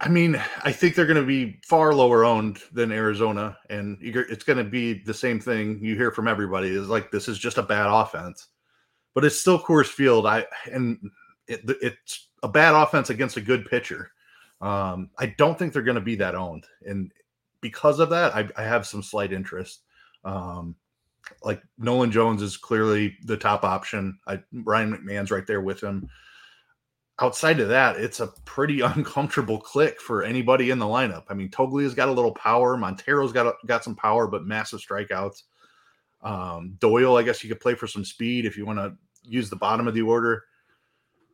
I mean, I think they're going to be far lower owned than Arizona, and it's going to be the same thing you hear from everybody is like this is just a bad offense but it's still Coors Field. I and it, it's a bad offense against a good pitcher. Um, I don't think they're going to be that owned, and because of that, I, I have some slight interest. Um, like Nolan Jones is clearly the top option. I, Ryan McMahon's right there with him. Outside of that, it's a pretty [LAUGHS] uncomfortable click for anybody in the lineup. I mean, Toglia's got a little power. Montero's got a, got some power, but massive strikeouts. Um, Doyle, I guess you could play for some speed if you want to use the bottom of the order.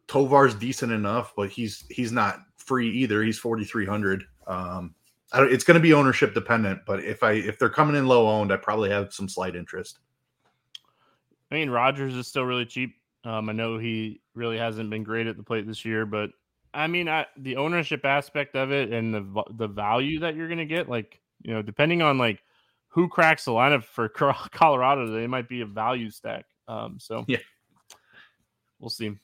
Tovar's decent enough, but he's he's not free either. He's 4,300. Um, it's going to be ownership dependent, but if I if they're coming in low owned, I probably have some slight interest. I mean, Rodgers is still really cheap. Um, I know he really hasn't been great at the plate this year, but I mean, I, the ownership aspect of it and the the value that you're going to get, like you know, depending on like who cracks the lineup for [LAUGHS] Colorado, they might be a value stack. Um, so yeah, we'll see.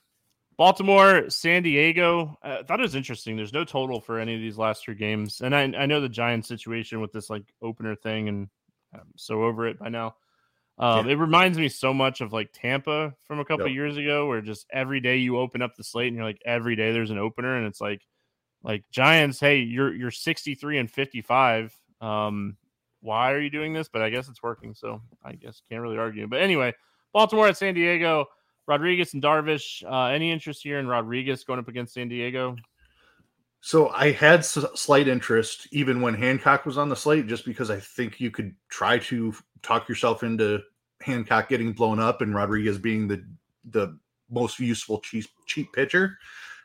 Baltimore, San Diego. Uh, I thought it was interesting. There's no total for any of these last three games, and I, I know the Giants situation with this like opener thing, and I'm so over it by now. Um, yeah. It reminds me so much of like Tampa from a couple yep. years ago, where just every day you open up the slate and you're like every day there's an opener, and it's like like Giants. Hey, you're you're 63 and 55. Um, why are you doing this? But I guess it's working, so I guess can't really argue. But anyway, Baltimore at San Diego. Rodriguez and Darvish. Uh, any interest here in Rodriguez going up against San Diego? So I had s- slight interest even when Hancock was on the slate, just because I think you could try to talk yourself into Hancock getting blown up and Rodriguez being the the most useful cheap cheap pitcher.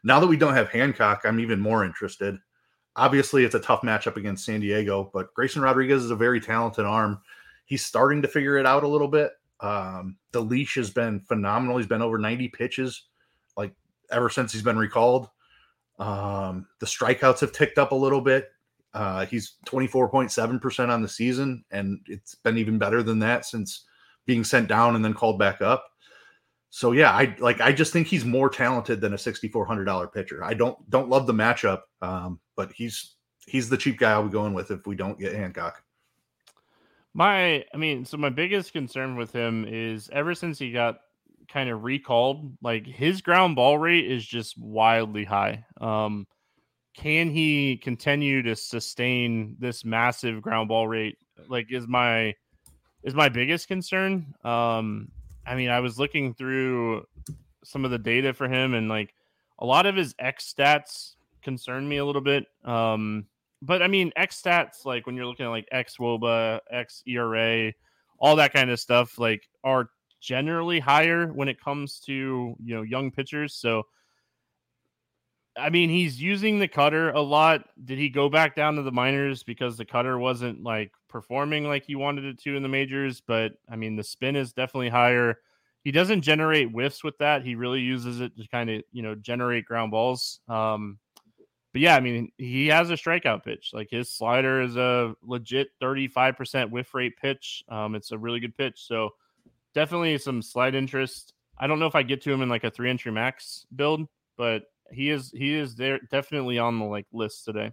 Now that we don't have Hancock, I'm even more interested. Obviously, it's a tough matchup against San Diego, but Grayson Rodriguez is a very talented arm. He's starting to figure it out a little bit. Um, the leash has been phenomenal. He's been over 90 pitches, like ever since he's been recalled. Um, the strikeouts have ticked up a little bit. Uh, he's 24.7% on the season, and it's been even better than that since being sent down and then called back up. So yeah, I like I just think he's more talented than a $6400 pitcher. I don't don't love the matchup, um, but he's he's the cheap guy I'll be going with if we don't get Hancock. My, I mean, so my biggest concern with him is ever since he got kind of recalled, like his ground ball rate is just wildly high. Um, can he continue to sustain this massive ground ball rate? Like, is my is my biggest concern. Um, I mean, I was looking through some of the data for him, and like a lot of his X stats concern me a little bit. Um, but I mean, X stats, like when you're looking at like X Woba, X ERA, all that kind of stuff, like are generally higher when it comes to you know young pitchers. So, I mean, he's using the cutter a lot. Did he go back down to the minors because the cutter wasn't like performing like he wanted it to in the majors? But I mean, the spin is definitely higher. He doesn't generate whiffs with that. He really uses it to kind of you know generate ground balls. Um, but yeah, I mean, he has a strikeout pitch. Like his slider is a legit 35% whiff rate pitch. Um, it's a really good pitch. So definitely some slight interest. I don't know if I get to him in like a three entry max build, but he is he is there definitely on the like list today.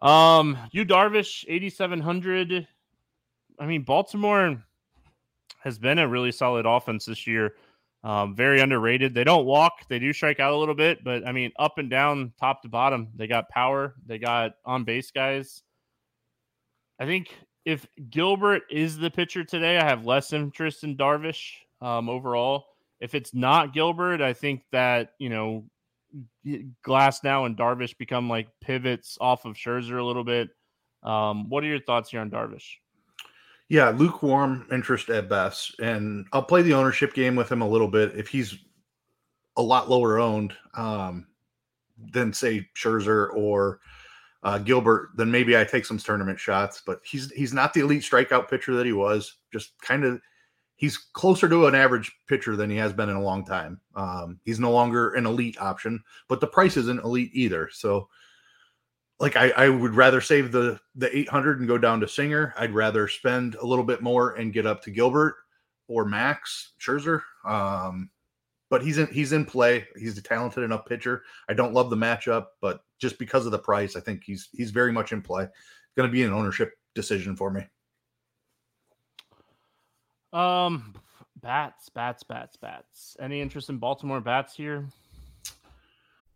Um, Yu Darvish 8700. I mean, Baltimore has been a really solid offense this year. Um, very underrated. They don't walk. They do strike out a little bit, but I mean, up and down, top to bottom, they got power. They got on base guys. I think if Gilbert is the pitcher today, I have less interest in Darvish um, overall. If it's not Gilbert, I think that you know Glasnow and Darvish become like pivots off of Scherzer a little bit. Um, what are your thoughts here on Darvish? Yeah, lukewarm interest at best. And I'll play the ownership game with him a little bit. If he's a lot lower owned um, than, say, Scherzer or uh, Gilbert, then maybe I take some tournament shots. But he's he's not the elite strikeout pitcher that he was. Just kind of, he's closer to an average pitcher than he has been in a long time. Um, he's no longer an elite option, but the price isn't elite either. So like I, I would rather save the the 800 and go down to Singer. I'd rather spend a little bit more and get up to Gilbert or Max Scherzer. Um, but he's in he's in play. He's a talented enough pitcher. I don't love the matchup, but just because of the price, I think he's he's very much in play. Going to be an ownership decision for me. Um, bats, bats, bats, bats. Any interest in Baltimore bats here?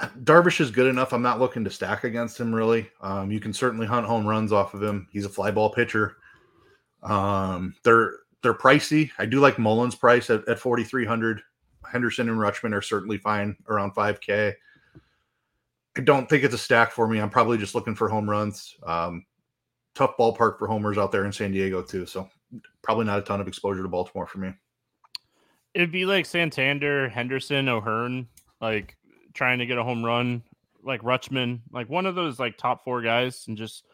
Darvish is good enough. I'm not looking to stack against him really. Um, you can certainly hunt home runs off of him. He's a fly ball pitcher. Um, they're they're pricey. I do like Mullins' price at, at 4,300. Henderson and Rutschman are certainly fine around 5K. I don't think it's a stack for me. I'm probably just looking for home runs. Um, tough ballpark for homers out there in San Diego too. So probably not a ton of exposure to Baltimore for me. It'd be like Santander, Henderson, O'Hearn, like trying to get a home run, like Rutschman, like one of those like top four guys, and just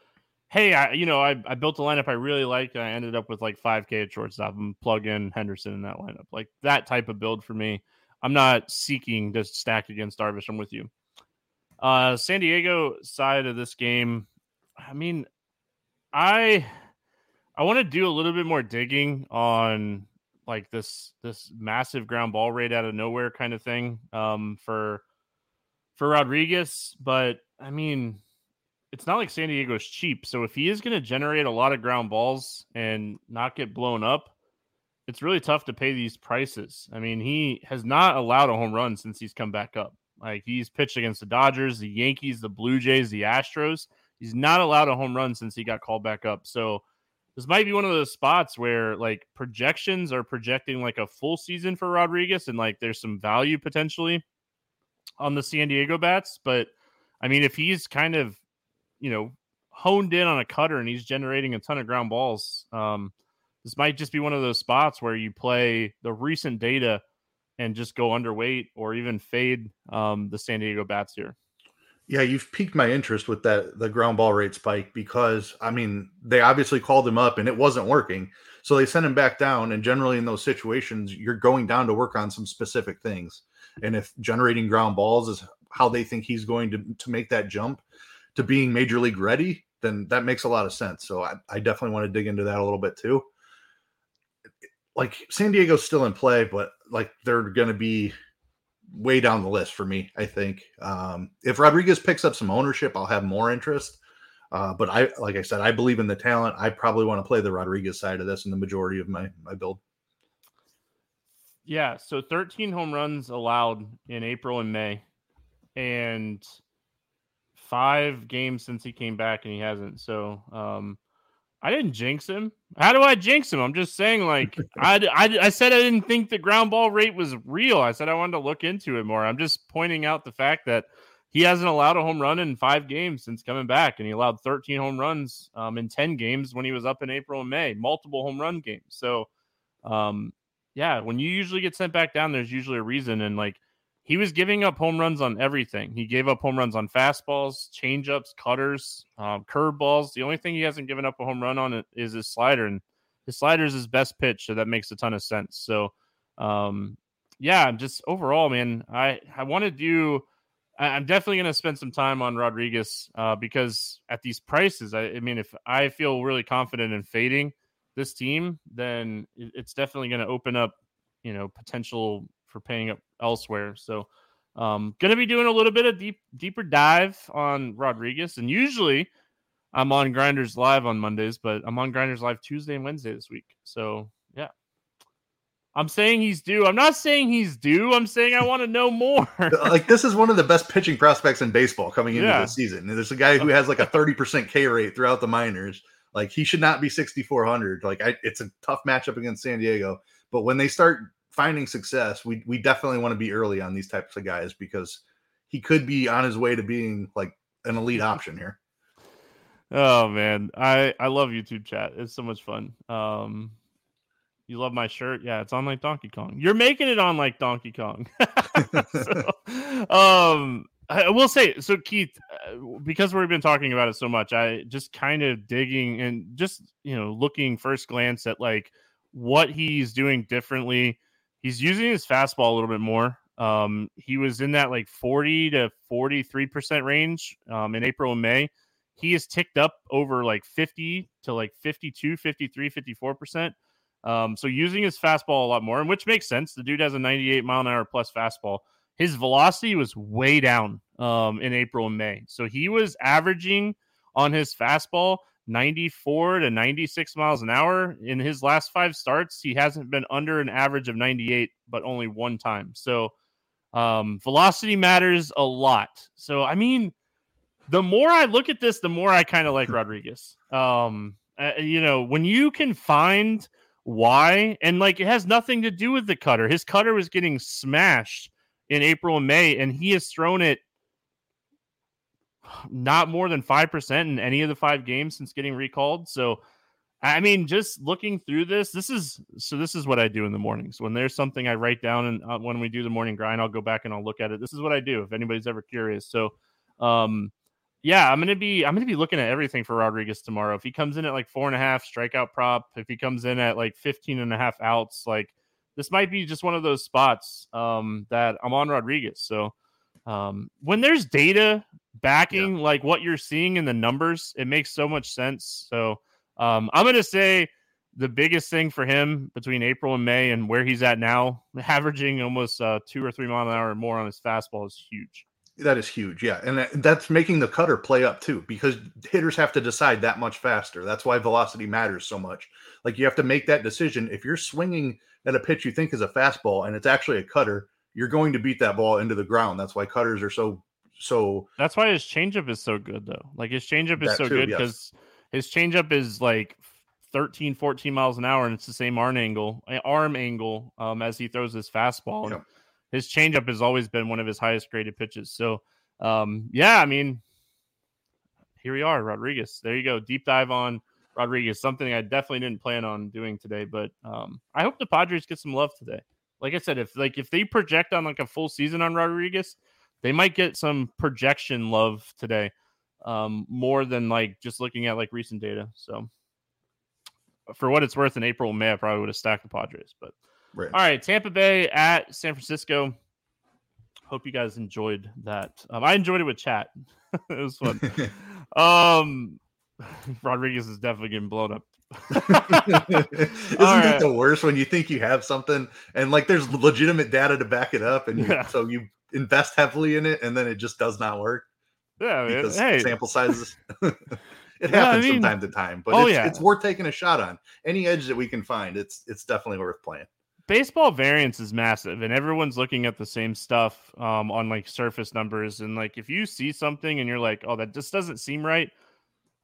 hey, I you know I, I built a lineup I really like, I ended up with like 5K at shortstop and plug in Henderson in that lineup, like that type of build for me. I'm not seeking to stack against Darvish. I'm with you. Uh, San Diego side of this game, I mean, I I want to do a little bit more digging on like this this massive ground ball rate out of nowhere kind of thing um, for for Rodriguez, but I mean, it's not like San Diego's cheap. So if he is going to generate a lot of ground balls and not get blown up, it's really tough to pay these prices. I mean, he has not allowed a home run since he's come back up. Like he's pitched against the Dodgers, the Yankees, the Blue Jays, the Astros. He's not allowed a home run since he got called back up. So this might be one of those spots where like projections are projecting like a full season for Rodriguez and like there's some value potentially on the San Diego bats. But I mean, if he's kind of, you know, honed in on a cutter and he's generating a ton of ground balls, um, this might just be one of those spots where you play the recent data and just go underweight or even fade um, the San Diego bats here. Yeah, you've piqued my interest with that the ground ball rate spike because I mean they obviously called him up and it wasn't working. So they sent him back down. And generally in those situations, you're going down to work on some specific things. And if generating ground balls is how they think he's going to, to make that jump to being major league ready, then that makes a lot of sense. So I, I definitely want to dig into that a little bit too. Like San Diego's still in play, but like they're going to be way down the list for me. I think um, if Rodriguez picks up some ownership, I'll have more interest. Uh, but I, like I said, I believe in the talent. I probably want to play the Rodriguez side of this in the majority of my my build. Yeah, so 13 home runs allowed in April and May, and five games since he came back, and he hasn't. So um, I didn't jinx him. How do I jinx him? I'm just saying, like, [LAUGHS] I, I, I said I didn't think the ground ball rate was real. I said I wanted to look into it more. I'm just pointing out the fact that he hasn't allowed a home run in five games since coming back, and he allowed 13 home runs um, in 10 games when he was up in April and May, multiple home run games. So, um, yeah, when you usually get sent back down, there's usually a reason. And like he was giving up home runs on everything. He gave up home runs on fastballs, changeups, cutters, um, curveballs. The only thing he hasn't given up a home run on is his slider, and his slider is his best pitch, so that makes a ton of sense. So, um, yeah, just overall, man, I I want to do. I'm definitely going to spend some time on Rodriguez uh, because at these prices, I, I mean, if I feel really confident in fading this team, then it's definitely going to open up, you know, potential for paying up elsewhere. So, um, going to be doing a little bit of deep, deeper dive on Rodriguez, and usually I'm on Grinders Live on Mondays, but I'm on Grinders Live Tuesday and Wednesday this week. So, yeah. I'm saying he's due. I'm not saying he's due. I'm saying I want to know more. [LAUGHS] like this is one of the best pitching prospects in baseball coming into yeah. the season. There's a guy who [LAUGHS] has like a 30% K rate throughout the minors. Like he should not be 6400. Like I, it's a tough matchup against San Diego, but when they start finding success, we we definitely want to be early on these types of guys because he could be on his way to being like an elite [LAUGHS] option here. Oh man, I I love YouTube chat. It's so much fun. Um, you love my shirt? Yeah, it's on like Donkey Kong. You're making it on like Donkey Kong. [LAUGHS] so, [LAUGHS] um, I will say so, Keith, uh, because we've been talking about it so much. I just kind of digging and just you know looking first glance at like what he's doing differently. He's using his fastball a little bit more. Um, he was in that like 40 to 43 percent range um, in April and May. He has ticked up over like 50 to like 52, 53, 54 percent. Um, so using his fastball a lot more, and which makes sense. The dude has a 98 mile an hour plus fastball his velocity was way down um, in April and May. So he was averaging on his fastball 94 to 96 miles an hour in his last five starts. He hasn't been under an average of 98, but only one time. So um, velocity matters a lot. So I mean, the more I look at this, the more I kind of like Rodriguez. Um, uh, you know, when you can find why, and like it has nothing to do with the cutter. His cutter was getting smashed in April and May, and he has thrown it not more than 5% in any of the five games since getting recalled. So, I mean, just looking through this, this is so. This is what I do in the mornings when there's something I write down, and uh, when we do the morning grind, I'll go back and I'll look at it. This is what I do. If anybody's ever curious, so um, yeah, I'm gonna be I'm gonna be looking at everything for Rodriguez tomorrow. If he comes in at like four and a half strikeout prop, if he comes in at like 15 and a half outs, like this might be just one of those spots um, that I'm on Rodriguez. So um, when there's data backing yeah. like what you're seeing in the numbers, it makes so much sense. So um, I'm going to say the biggest thing for him between April and May and where he's at now, [LAUGHS] averaging almost uh, two or three mile an hour more on his fastball is huge. That is huge, yeah, and that, that's making the cutter play up too because hitters have to decide that much faster. That's why velocity matters so much. Like you have to make that decision. If you're swinging at a pitch you think is a fastball and it's actually a cutter, you're going to beat that ball into the ground. That's why cutters are so so. That's why his changeup is so good though. Like his changeup is so too, good because yes. his changeup is like 13, 14 miles an hour, and it's the same arm angle, eh, arm angle um, as he throws his fastball. Yeah. His changeup has always been one of his highest graded pitches. So, um, yeah, I mean, here we are, Rodriguez. There you go, deep dive on Rodriguez. Something I definitely didn't plan on doing today, but um, I hope the Padres get some love today like I said, if like if they project on like a full season on Rodriguez, they might get some projection love today, um, more than like just looking at like recent data. So for what it's worth, in April May, I probably would have stacked the Padres. But right. all right, Tampa Bay at San Francisco. Hope you guys enjoyed that. Um, I enjoyed it with chat. [LAUGHS] it was fun. [LAUGHS] um, [LAUGHS] Rodriguez is definitely getting blown up Isn't right. the worst when you think you have something and like there's legitimate data to back it up, and you, yeah. so you invest heavily in it, and then it just does not work? Yeah, because hey. sample sizes. it yeah, happens I mean, from time to time, but oh, it's, yeah. it's worth taking a shot on. Any edge that we can find, it's it's definitely worth playing. Baseball variance is massive, and everyone's looking at the same stuff um, on like surface numbers. And like, if you see something and you're like, "Oh, that just doesn't seem right,"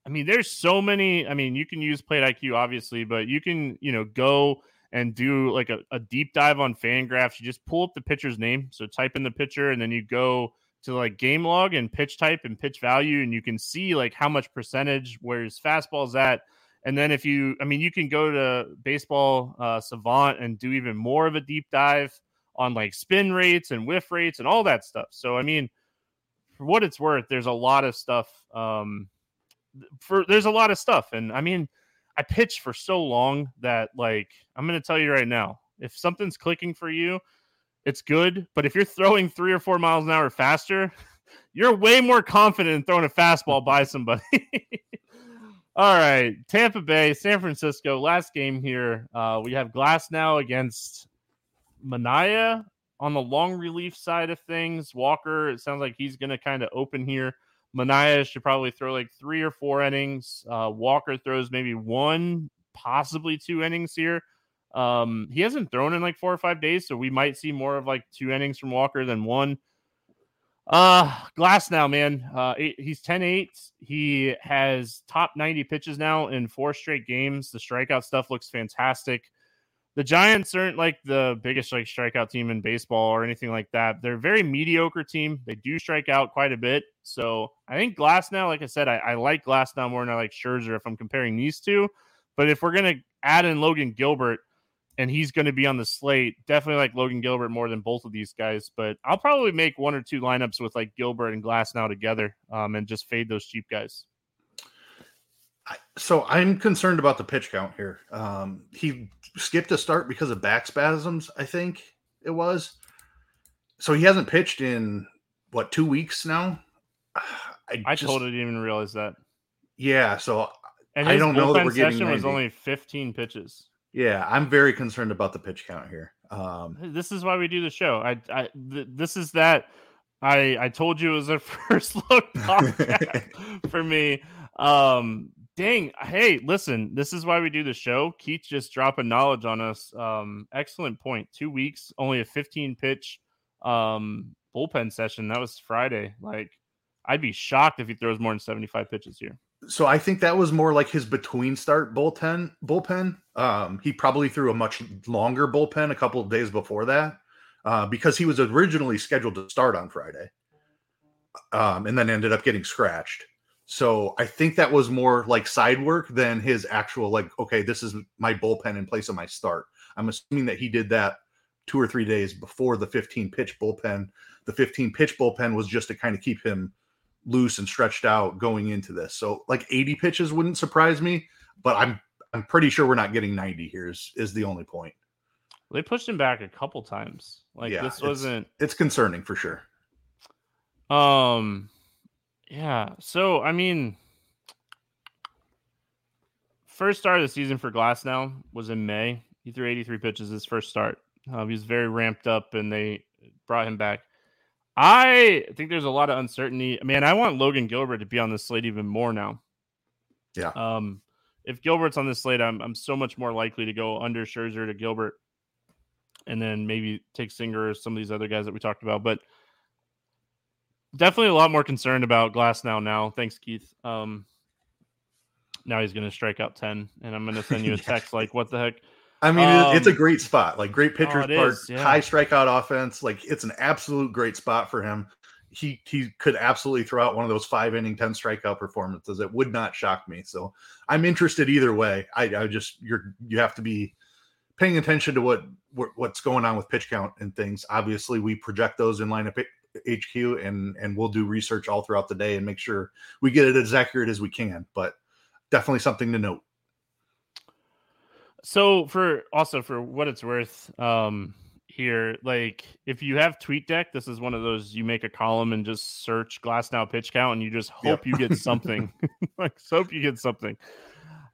I mean, there's so many. I mean, you can use Plate IQ, obviously, but you can, you know, go and do like a, a deep dive on Fangraphs. You just pull up the pitcher's name. So type in the pitcher, and then you go to like game log and pitch type and pitch value, and you can see like how much percentage where his fastball's at. And then if you, I mean, you can go to Baseball uh, Savant and do even more of a deep dive on like spin rates and whiff rates and all that stuff. So I mean, for what it's worth, there's a lot of stuff um, for there's a lot of stuff. And I mean, I pitched for so long that like I'm gonna tell you right now, if something's clicking for you, it's good. But if you're throwing three or four miles an hour faster, [LAUGHS] you're way more confident in throwing a fastball by somebody. [LAUGHS] All right, Tampa Bay, San Francisco. Last game here. Uh, we have Glasnow against Manaea on the long relief side of things. Walker, it sounds like he's going to kind of open here. Manaea should probably throw like three or four innings. Uh, Walker throws maybe one, possibly two innings here. Um, he hasn't thrown in like four or five days, so we might see more of like two innings from Walker than one. Uh, Glasnow, man. Uh, he's 10 8. He has top 90 pitches now in four straight games. The strikeout stuff looks fantastic the Giants aren't like the biggest like strikeout team in baseball or anything like that. They're a very mediocre team. They do strike out quite a bit. So I think Glasnow, like I said, I, I like Glasnow more than I like Scherzer if I'm comparing these two. But if we're gonna add in Logan Gilbert and he's going to be on the slate, definitely like Logan Gilbert more than both of these guys. But I'll probably make one or two lineups with like Gilbert and Glasnow together um, and just fade those cheap guys. So I'm concerned about the pitch count here. Um, he skipped a start because of back spasms, I think it was. So he hasn't pitched in what two weeks now. [SIGHS] I, I just, totally didn't even realize that. Yeah, so and I don't know that we're getting. Session was only 15 pitches. Yeah, I'm very concerned about the pitch count here. Um, this is why we do the show. I, I th- this is that. I I told you it was a [LAUGHS] first look podcast for me. Um, Dang. Hey, listen, this is why we do the show. Keith just dropping knowledge on us. Um, excellent point. Two weeks, only a 15 pitch um bullpen session. That was Friday. Like, I'd be shocked if he throws more than 75 pitches here. So I think that was more like his between start bullpen bullpen. Um, he probably threw a much longer bullpen a couple of days before that. Uh, because he was originally scheduled to start on Friday. Um, and then ended up getting scratched. So I think that was more like side work than his actual like, okay, this is my bullpen in place of my start. I'm assuming that he did that two or three days before the 15 pitch bullpen. The 15 pitch bullpen was just to kind of keep him loose and stretched out going into this. So like 80 pitches wouldn't surprise me, but I'm I'm pretty sure we're not getting 90 here is, is the only point. They pushed him back a couple times. Like yeah, this wasn't it's, it's concerning for sure. Um yeah. So, I mean, first start of the season for Glasnow was in May. He threw 83 pitches his first start. Uh, he was very ramped up, and they brought him back. I think there's a lot of uncertainty. Man, I want Logan Gilbert to be on the slate even more now. Yeah. Um, if Gilbert's on the slate, I'm I'm so much more likely to go under Scherzer to Gilbert, and then maybe take Singer or some of these other guys that we talked about. But definitely a lot more concerned about Glasnow. Now, thanks, Keith. Um, now he's going to strike out 10, and I'm going to send you a [LAUGHS] text like, what the heck? I mean, um, it's a um, great spot. Like, great pitcher's oh, park, yeah. high strikeout offense. Like, it's an absolute great spot for him. He he could absolutely throw out one of those five inning, 10 strikeout performances. It would not shock me. So I'm interested either way. I, I just, you're, you have to be paying attention to what, what what's going on with pitch count and things. Obviously, we project those in lineup HQ and and we'll do research all throughout the day and make sure we get it as accurate as we can. But definitely something to note. So for also for what it's worth, um, here, like if you have TweetDeck, this is one of those you make a column and just search Glasnow pitch count and you just hope yep. you get something. [LAUGHS] [LAUGHS] like so hope you get something.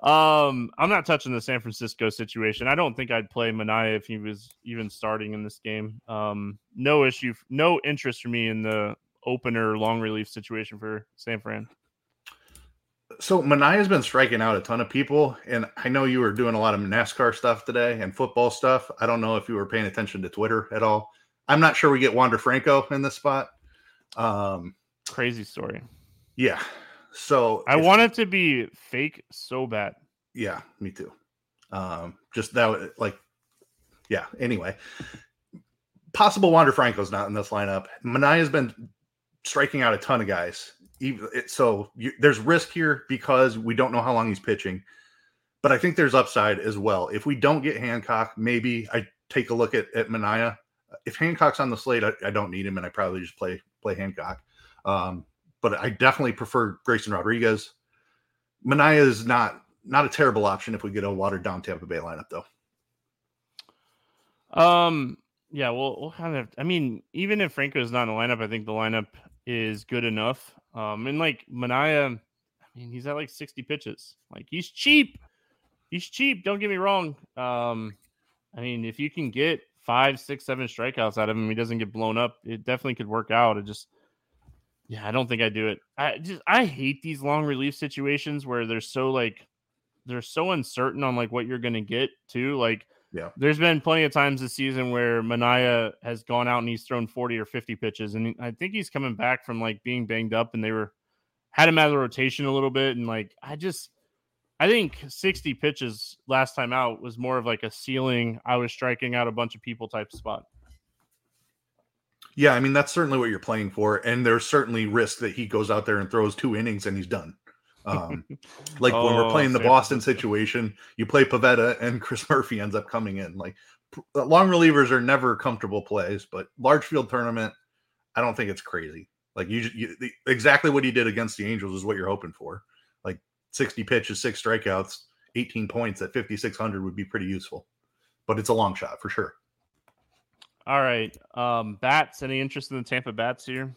Um, I'm not touching the San Francisco situation. I don't think I'd play Manaea if he was even starting in this game. Um, no issue, no interest for me in the opener long relief situation for San Fran. So Manaea's been striking out a ton of people, and I know you were doing a lot of NASCAR stuff today and football stuff. I don't know if you were paying attention to Twitter at all. I'm not sure we get Wander Franco in this spot. Um, Crazy story. Yeah, so I want it to be fake so bad. Yeah, me too. Um, just that like, yeah. Anyway, possible Wander Franco's not in this lineup. Manaea's been striking out a ton of guys. So, you, there's risk here because we don't know how long he's pitching. But I think there's upside as well. If we don't get Hancock, maybe I take a look at at Manaea. If Hancock's on the slate, I, I don't need him, and I probably just play play Hancock. Um, but I definitely prefer Grayson Rodriguez. Manaea is not not a terrible option if we get a watered down Tampa Bay lineup though. Um yeah, well we'll kind of I mean, even if Franco is not in the lineup, I think the lineup is good enough. Um and like Manaea, I mean he's at like 60 pitches. Like he's cheap. He's cheap, don't get me wrong. Um I mean if you can get five, six, seven strikeouts out of him, he doesn't get blown up, it definitely could work out. It just yeah, I don't think I do it. I just I hate these long relief situations where they're so like they're so uncertain on like what you're gonna get too. Like yeah, there's been plenty of times this season where Manaea has gone out and he's thrown 40 or 50 pitches, and I think he's coming back from like being banged up and they were had him out of the rotation a little bit. And like I just I think 60 pitches last time out was more of like a ceiling. I was striking out a bunch of people type spot. Yeah, I mean that's certainly what you're playing for, and there's certainly risk that he goes out there and throws two innings and he's done. Um, like oh, when we're oh, playing the Boston situation, you play Pivetta and [LAUGHS] Chris Murphy ends up coming in. Like long relievers are never comfortable plays, but large field tournament, I don't think it's crazy. Like you, you the, exactly what he did against the Angels is what you're hoping for. Like 60 pitches, six strikeouts, 18 points at 5600 would be pretty useful, but it's a long shot for sure. All right. Um, bats. Any interest in the Tampa bats here?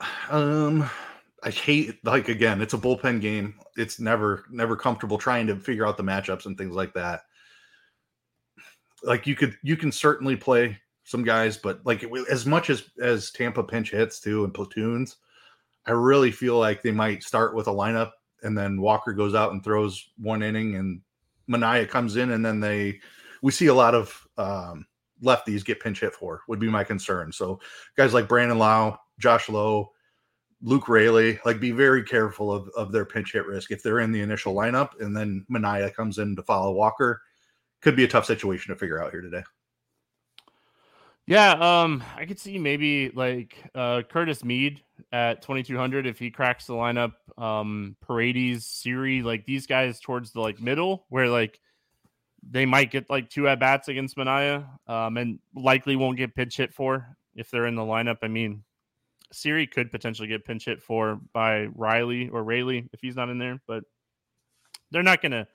[SIGHS] Um, I hate like again, it's a bullpen game. It's never never comfortable trying to figure out the matchups and things like that. Like you could you can certainly play some guys, but like as much as as Tampa pinch hits too and platoons, I really feel like they might start with a lineup and then Walker goes out and throws one inning and Manaea comes in and then they we see a lot of um, lefties get pinch hit for would be my concern. So guys like Brandon Lowe, Josh Lowe, Luke Raley, like be very careful of, of their pinch hit risk if they're in the initial lineup and then Manaea comes in to follow Walker. Could be a tough situation to figure out here today. Yeah, um, I could see maybe like uh, Curtis Mead at 2200 if he cracks the lineup. Um, Paredes, Siri, like these guys towards the like middle where like they might get like two at bats against Manaea, um, and likely won't get pinch hit for if they're in the lineup. I mean, Siri could potentially get pinch hit for by Riley or Raley if he's not in there, but they're not gonna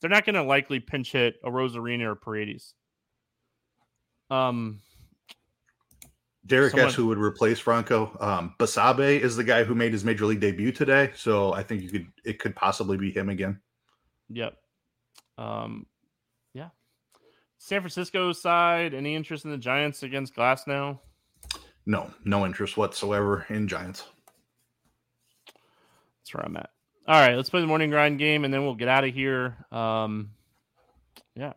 they're not gonna likely pinch hit a Arozarena or Paredes. Um, Derek Someone... S. who would replace Franco. Um, Basabe is the guy who made his major league debut today, so I think you could it could possibly be him again. Yep. Um, yeah. San Francisco side, any interest in the Giants against Glasnow? No, no interest whatsoever in Giants. That's where I'm at. All right, let's play the morning grind game and then we'll get out of here. Um, yeah.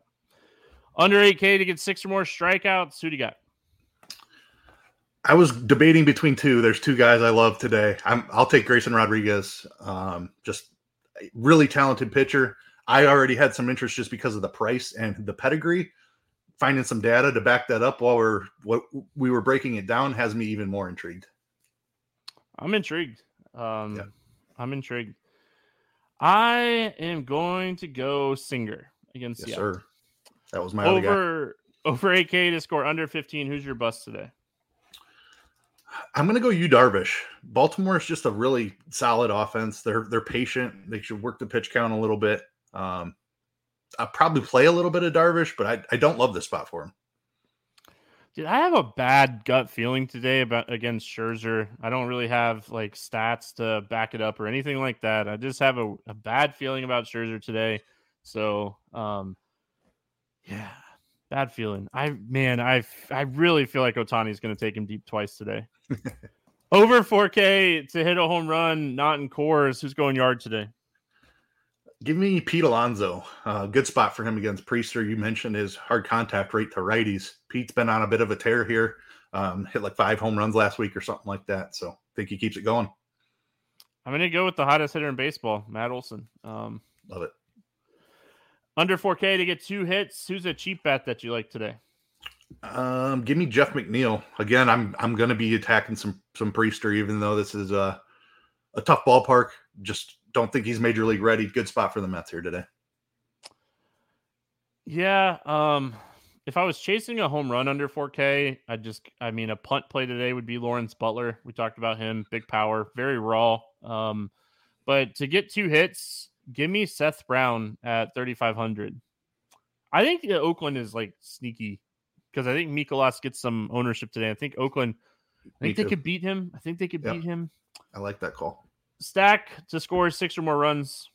Under 8K to get six or more strikeouts. Who do you got? I was debating between two. There's two guys I love today. I'm, I'll take Grayson Rodriguez. Um, just really talented pitcher. I already had some interest just because of the price and the pedigree. Finding some data to back that up while we're what we were breaking it down has me even more intrigued. I'm intrigued. Um, yeah. I'm intrigued. I am going to go Singer against yes, Seattle. sir. That was my over over 8K to score under 15. Who's your bust today? I'm going to go you Darvish. Baltimore is just a really solid offense. They're they're patient. They should work the pitch count a little bit. Um, I'll probably play a little bit of Darvish, but I, I don't love this spot for him. Dude, I have a bad gut feeling today about against Scherzer. I don't really have like stats to back it up or anything like that. I just have a, a bad feeling about Scherzer today. So, um, yeah, bad feeling. I man, I I really feel like Ohtani is going to take him deep twice today. [LAUGHS] Over 4K to hit a home run, not in Coors. Who's going yard today? Give me Pete Alonso. Uh, good spot for him against Priester. You mentioned his hard contact rate to righties. Pete's been on a bit of a tear here. Um, hit like five home runs last week or something like that. So I think he keeps it going. I'm going to go with the hottest hitter in baseball, Matt Olson. Um, Love it. Under 4K to get two hits. Who's a cheap bet that you like today? Um, give me Jeff McNeil again. I'm I'm going to be attacking some some Priester, even though this is a a tough ballpark. Just don't think he's major league ready. Good spot for the Mets here today. Yeah. Um, if I was chasing a home run under 4K, I just, I mean, a punt play today would be Lawrence Butler. We talked about him, big power, very raw. Um, but to get two hits, give me Seth Brown at 3,500. I think Oakland is like sneaky because I think Mikolas gets some ownership today. I think Oakland, I think they could beat him. I think they could yep. beat him. I like that call. Stack to score six or more runs.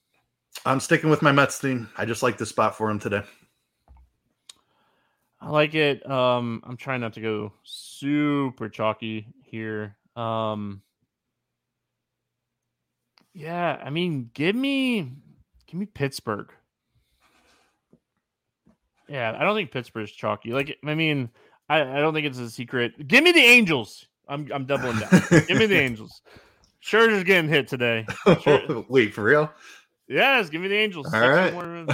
I'm sticking with my Mets team. I just like the spot for him today. I like it. Um, I'm trying not to go super chalky here. Um, yeah, I mean, give me give me Pittsburgh. Yeah, I don't think Pittsburgh's chalky. Like, I mean, I, I don't think it's a secret. Give me the Angels. I'm I'm doubling down. give me the [LAUGHS] Angels. Scherzer's getting hit today. [LAUGHS] Wait, for real? Yes, give me the Angels. All right. [LAUGHS] um,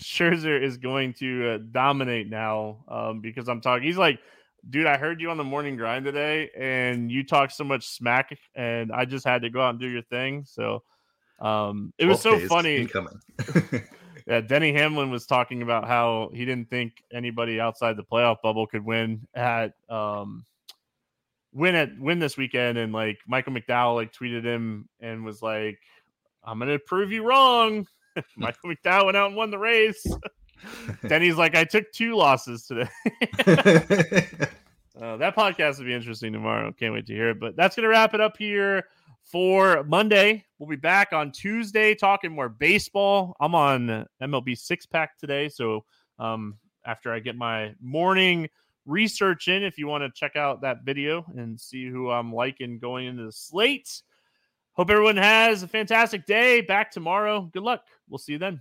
Scherzer is going to uh, dominate now um, because I'm talking. He's like, dude, I heard you on the morning grind today, and you talk so much smack, and I just had to go out and do your thing. So um, it was so funny. [LAUGHS] yeah, Denny Hamlin was talking about how he didn't think anybody outside the playoff bubble could win at um, win at win this weekend and like Michael McDowell like tweeted him and was like, I'm gonna prove you wrong. [LAUGHS] [LAUGHS] Michael McDowell went out and won the race. [LAUGHS] then he's like, I took two losses today. uh, that podcast will be interesting tomorrow. Can't wait to hear it. But that's gonna wrap it up here for Monday. We'll be back on Tuesday talking more baseball. I'm on MLB six pack today, so um, after I get my morning research in if you want to check out that video and see who I'm liking going into the slate. Hope everyone has a fantastic day. Back tomorrow. Good luck. We'll see you then.